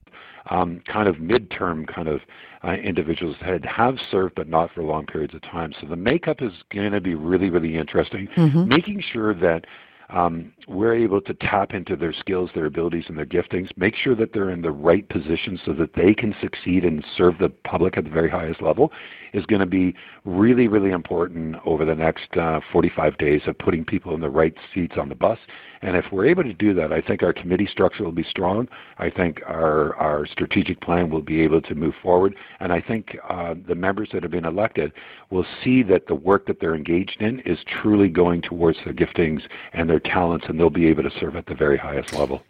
um, kind of midterm kind of uh, individuals that have served but not for long periods of time. So the makeup is going to be really, really interesting. Mhm. Making sure that um, we're able to tap into their skills, their abilities, and their giftings. Make sure that they're in the right position so that they can succeed and serve the public at the very highest level is going to be really, really important over the next uh, 45 days of putting people in the right seats on the bus. And if we're able to do that, I think our committee structure will be strong. I think our, our strategic plan will be able to move forward. And I think uh, the members that have been elected will see that the work that they're engaged in is truly going towards their giftings and their talents, and they'll be able to serve at the very highest level.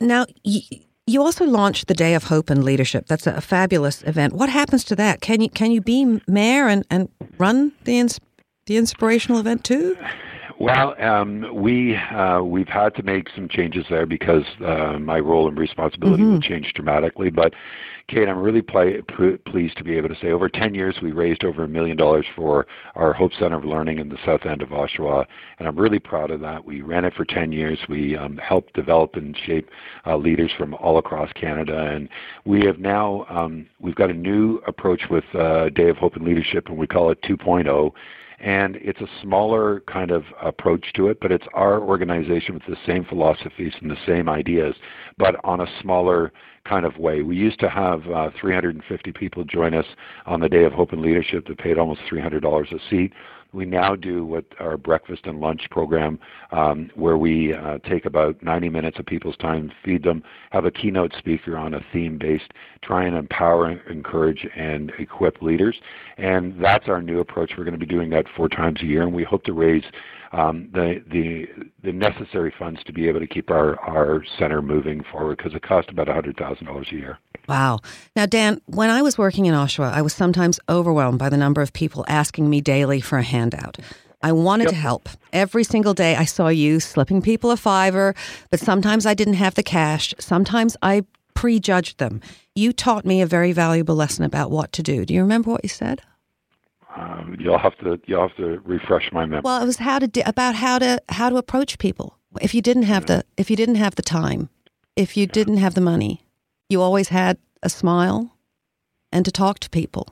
Now, y- You also launched the Day of Hope and Leadership. That's a, fabulous event. What happens to that? Can you can you be mayor and, and run the ins- the inspirational event too? Well, um, we uh, we've had to make some changes there because uh, my role and responsibility Mhm. will change dramatically. But Kate, I'm really pl- pl- pleased to be able to say over 10 years we raised over a million dollars for our Hope Center of Learning in the south end of Oshawa, and I'm really proud of that. We ran it for 10 years. We um, helped develop and shape uh, leaders from all across Canada, and we have now um, we've got a new approach with uh, Day of Hope and Leadership, and we call it 2.0 and it's a smaller kind of approach to it, but it's our organization with the same philosophies and the same ideas, but on a smaller kind of way. We used to have uh, 350 people join us on the Day of Hope and Leadership that paid almost $300 a seat. We now do what our breakfast and lunch program, um, where we uh, take about 90 minutes of people's time, feed them, have a keynote speaker on a theme based, try and empower, encourage, and equip leaders. And that's our new approach. We're going to be doing that four times a year, and we hope to raise um, the the the necessary funds to be able to keep our our center moving forward because it costs about hundred thousand dollars a year. Wow. Now, Dan, when I was working in Oshawa, I was sometimes overwhelmed by the number of people asking me daily for a handout. I wanted to help. Every single day I saw you slipping people a fiver, but sometimes I didn't have the cash. Sometimes I prejudged them. You taught me a very valuable lesson about what to do. Do you remember what you said? Um, you'll have to you'll have to refresh my memory. Well, it was how to di- about how to how to approach people. If you didn't have the if you didn't have the time, if you didn't have the money, you always had a smile and to talk to people.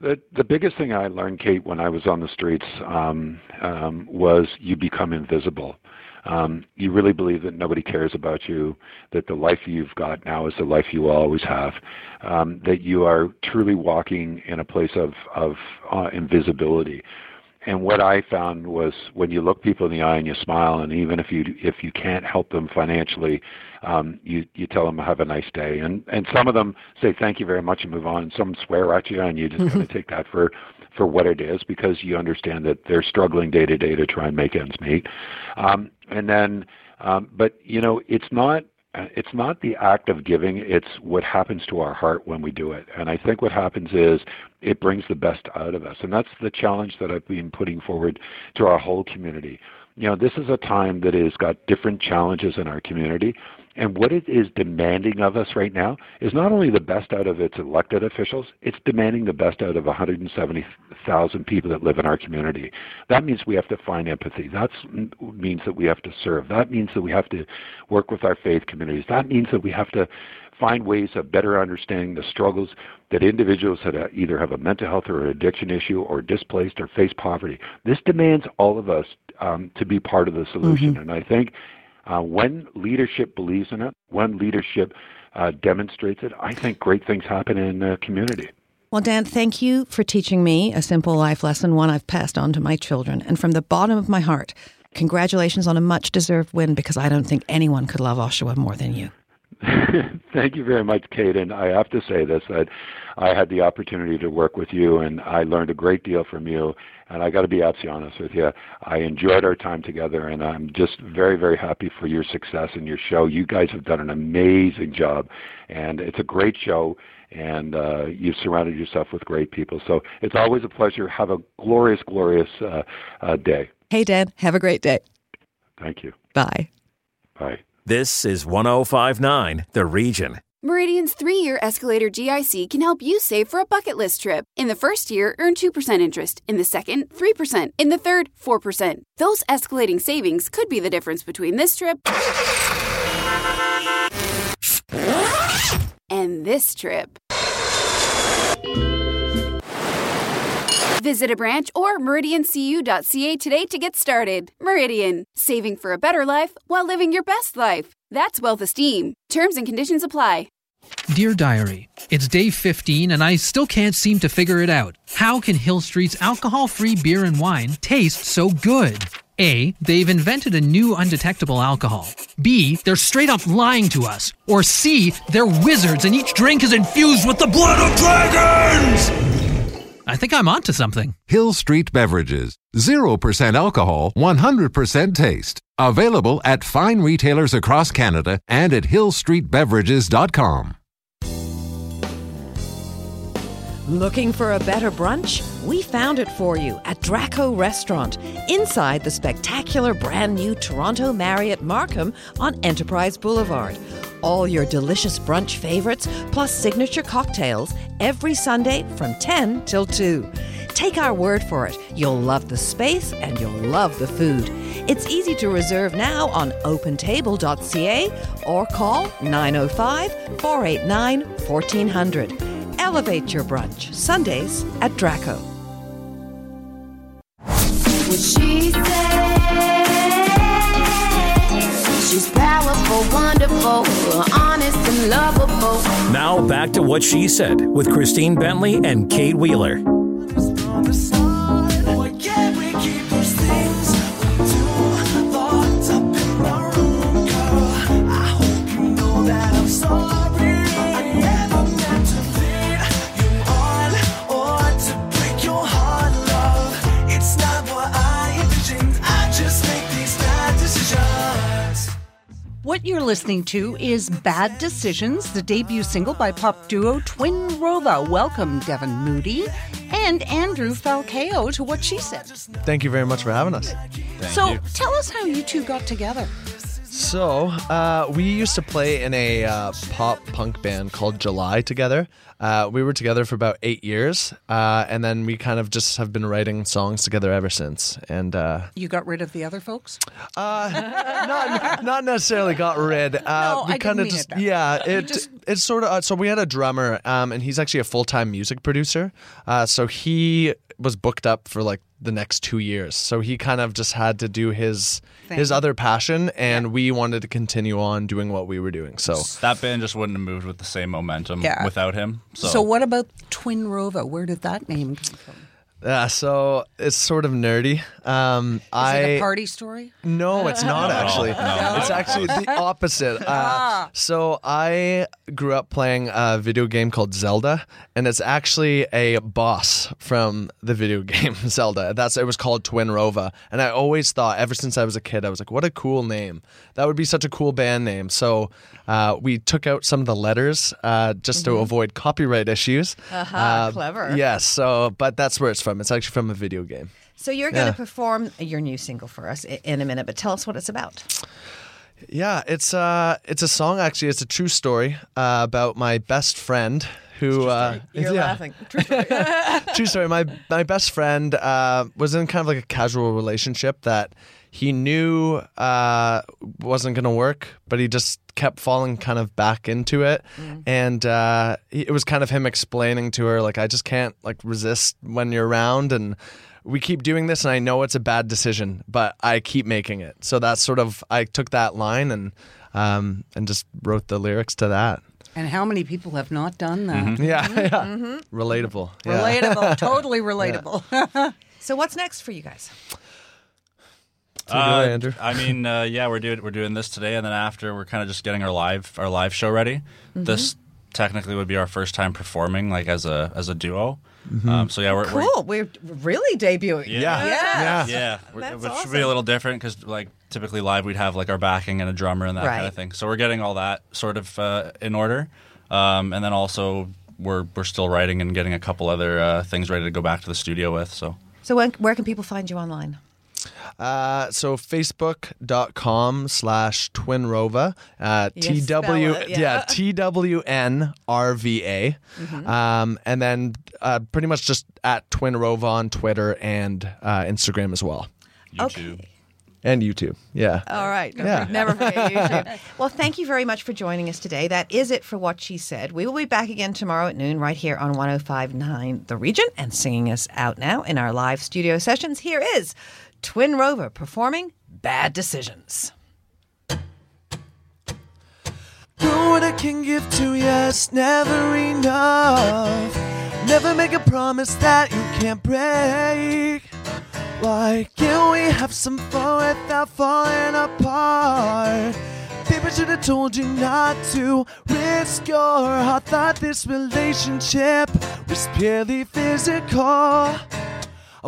The the biggest thing I learned, Kate, when I was on the streets, um, um, was you become invisible. Um, you really believe that nobody cares about you, that the life you've got now is the life you will always have, um, that you are truly walking in a place of of uh, invisibility. And what I found was when you look people in the eye and you smile, and even if you if you can't help them financially, um, you you tell them have a nice day. And and some of them say thank you very much and move on. And some swear at you, and you just kind of take that for for what it is because you understand that they're struggling day to day to try and make ends meet. Um, and then, um, but you know, it's not Uh, it's not the act of giving it's what happens to our heart when we do it. And i think what happens is it brings the best out of us. And that's the challenge that i've been putting forward to our whole community. You know this is a time that has got different challenges in our community and what it is demanding of us right now is not only the best out of its elected officials, it's demanding the best out of 170,000 people that live in our community. That means we have to find empathy. That means that we have to serve. That means that we have to work with our faith communities. That means that we have to find ways of better understanding the struggles that individuals that either have a mental health or an addiction issue or displaced or face poverty. This demands all of us um, to be part of the solution. Mm-hmm. And I think uh, when leadership believes in it, when leadership uh, demonstrates it, I think great things happen in the community. Well, Dan, thank you for teaching me a simple life lesson, one I've passed on to my children. And from the bottom of my heart, congratulations on a much deserved win because I don't think anyone could love Oshawa more than you. Thank you very much, Kate. And I have to say this that I had the opportunity to work with you, and I learned a great deal from you. And I got to be absolutely honest with you. I enjoyed our time together, and I'm just very, very happy for your success in your show. You guys have done an amazing job, and it's a great show. And uh, you've surrounded yourself with great people. So it's always a pleasure. Have a glorious, glorious uh, uh, day. Hey, Dan, have a great day. Thank you. Bye. Bye. This is 1059 The Region. Meridian's three year escalator GIC can help you save for a bucket list trip. In the first year, earn 2% interest. In the second, 3%. In the third, 4%. Those escalating savings could be the difference between this trip and this trip. Visit a branch or meridiancu.ca today to get started. Meridian, saving for a better life while living your best life. That's wealth esteem. Terms and conditions apply. Dear Diary, it's day 15 and I still can't seem to figure it out. How can Hill Street's alcohol free beer and wine taste so good? A. They've invented a new undetectable alcohol. B. They're straight up lying to us. Or C. They're wizards and each drink is infused with the blood of dragons! I think I'm onto something. Hill Street Beverages. 0% alcohol, 100% taste. Available at fine retailers across Canada and at hillstreetbeverages.com. Looking for a better brunch? We found it for you at Draco Restaurant, inside the spectacular brand new Toronto Marriott Markham on Enterprise Boulevard. All your delicious brunch favorites, plus signature cocktails, every Sunday from 10 till 2. Take our word for it, you'll love the space and you'll love the food. It's easy to reserve now on opentable.ca or call 905 489 1400. Elevate your brunch, Sundays at Draco. What she said. She's powerful, wonderful, honest and lovable. Now back to what she said with Christine Bentley and Kate Wheeler. Listening to is Bad Decisions, the debut single by pop duo TWNRVA. Welcome, Devin Moody and Andrew Falcao to What She Said. Thank you very much for having us. so tell us how you two got together. So, uh, we used to play in a uh, pop punk band called July together. Uh, we were together for about eight years, uh, and then we kind of just have been writing songs together ever since. And uh, You got rid of the other folks? not, not necessarily got rid. Uh, No, we kind of mean just it yeah. It just- it's sort of uh, so we had a drummer, um, and he's actually a full time music producer. Uh, so he was booked up for like the next two years. So he kind of just had to do his Thing. his other passion, and we wanted to continue on doing what we were doing. So that band just wouldn't have moved with the same momentum Yeah. without him. So, So, what about TWNRVA? Where did that name come from? Yeah, so it's sort of nerdy. Um, Is I it a party story? No, it's not Not at all. actually. No. It's actually the opposite. Uh, Ah. so I grew up playing a video game called Zelda, and it's actually a boss from the video game Zelda. That's it was called Twinrova, and I always thought ever since I was a kid, I was like, what a cool name. That would be such a cool band name. So uh, we took out some of the letters uh, just to Mhm. avoid copyright issues. Aha, clever. Yes. So, but that's where it's from. It's actually from a video game. So you're going to Yeah. perform your new single for us in a minute, but tell us what it's about. Yeah, it's uh it's a song actually. It's a true story uh, about my best friend who uh You're yeah. laughing. True story. True story. My my best friend uh, was in kind of like a casual relationship that he knew uh, wasn't going to work, but he just kept falling kind of back into it, and uh, it was kind of him explaining to her like, I just can't like resist when you're around, and we keep doing this, and I know it's a bad decision, but I keep making it. So that's sort of I took that line and um, and just wrote the lyrics to that. And how many people have not done that? Mhm. Yeah, yeah. Mhm. Relatable. Yeah. Relatable, totally relatable. so what's next for you guys? Take it away, Andrew. Uh, I mean, uh, yeah, we're doing we're doing this today, and then after we're kind of just getting our live our live show ready. Mhm. This technically would be our first time performing like as a as a duo. Mhm. Um, so yeah, we're, we're Cool. We're really debuting. Yeah, Yeah. yeah. We're- That's Which should be a little different because, like, typically live we'd have like our backing and a drummer and that kind of thing. So we're getting all that sort of uh, in order, um, and then also we're we're still writing and getting a couple other uh, things ready to go back to the studio with. So So when, where can people find you online? Uh, so facebook.com slash twinrova uh, You tw yeah. yeah t-w-n-r-v-a Mhm. um, and then uh, pretty much just at twinrova on twitter and uh, instagram as well YouTube. and youtube yeah All right. Yeah. Never forget YouTube. well, thank you very much for joining us today. That is it for What She Said. We will be back again tomorrow at noon right here on 1059 The Region. And singing us out now in our live studio sessions, here is TWNRVA performing Bad Decisions. What I can give to you, never enough. Never make a promise that you can't break. Why can't we have some fun without falling apart? People should have told you not to risk your heart. Thought this relationship was purely physical.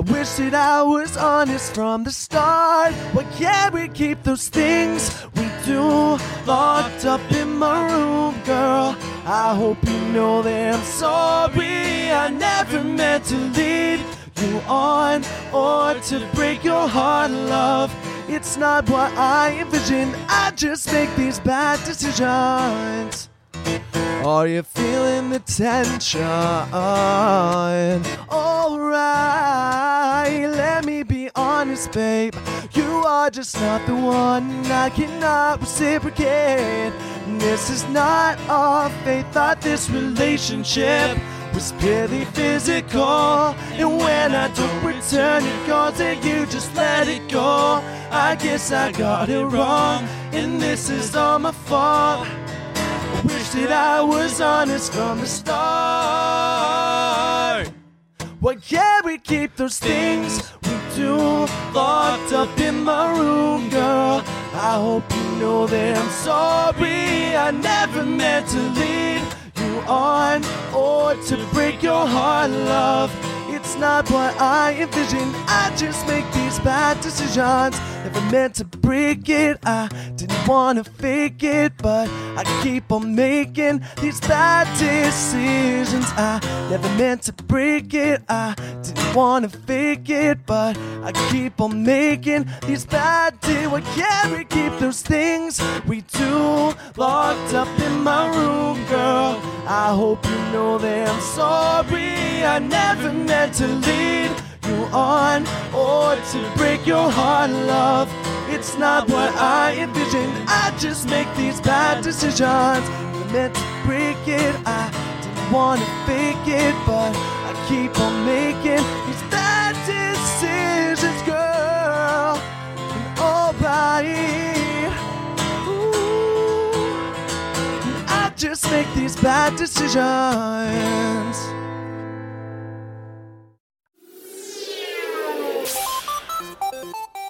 I wish that I was honest from the start. Why can't we keep those things we do locked up in my room, girl? I hope you know that I'm sorry. I never meant to lead you on or to break your heart, love. It's not what I envisioned. I just make these bad decisions. Are you feeling the tension? Alright, let me be honest, babe. You are just not the one. I cannot reciprocate. This is not our fate. Thought this relationship was purely physical. And when I don't return your calls, and you just let it go. I guess I got it wrong, and this is all my fault. That I was honest from the start. Why can't we keep those things we do locked up in my room, girl? I hope you know that I'm sorry. I never meant to lead you on or to break your heart, love. It's not what I envisioned. I just make these bad decisions. Never meant to break it. I didn't wanna fake it, but I keep on making these bad decisions. I never meant to break it. I didn't wanna fake it, but I keep on making these bad decisions. Why can't we keep those things we do locked up in my room, girl? I hope you know that I'm sorry. I never meant to lead you on or to break your heart, love. It's not what I envisioned. I just make these bad decisions. Never meant to break it. I didn't wanna fake it, but I keep on making these bad decisions, girl. And alright. Ooh. I just make these bad decisions.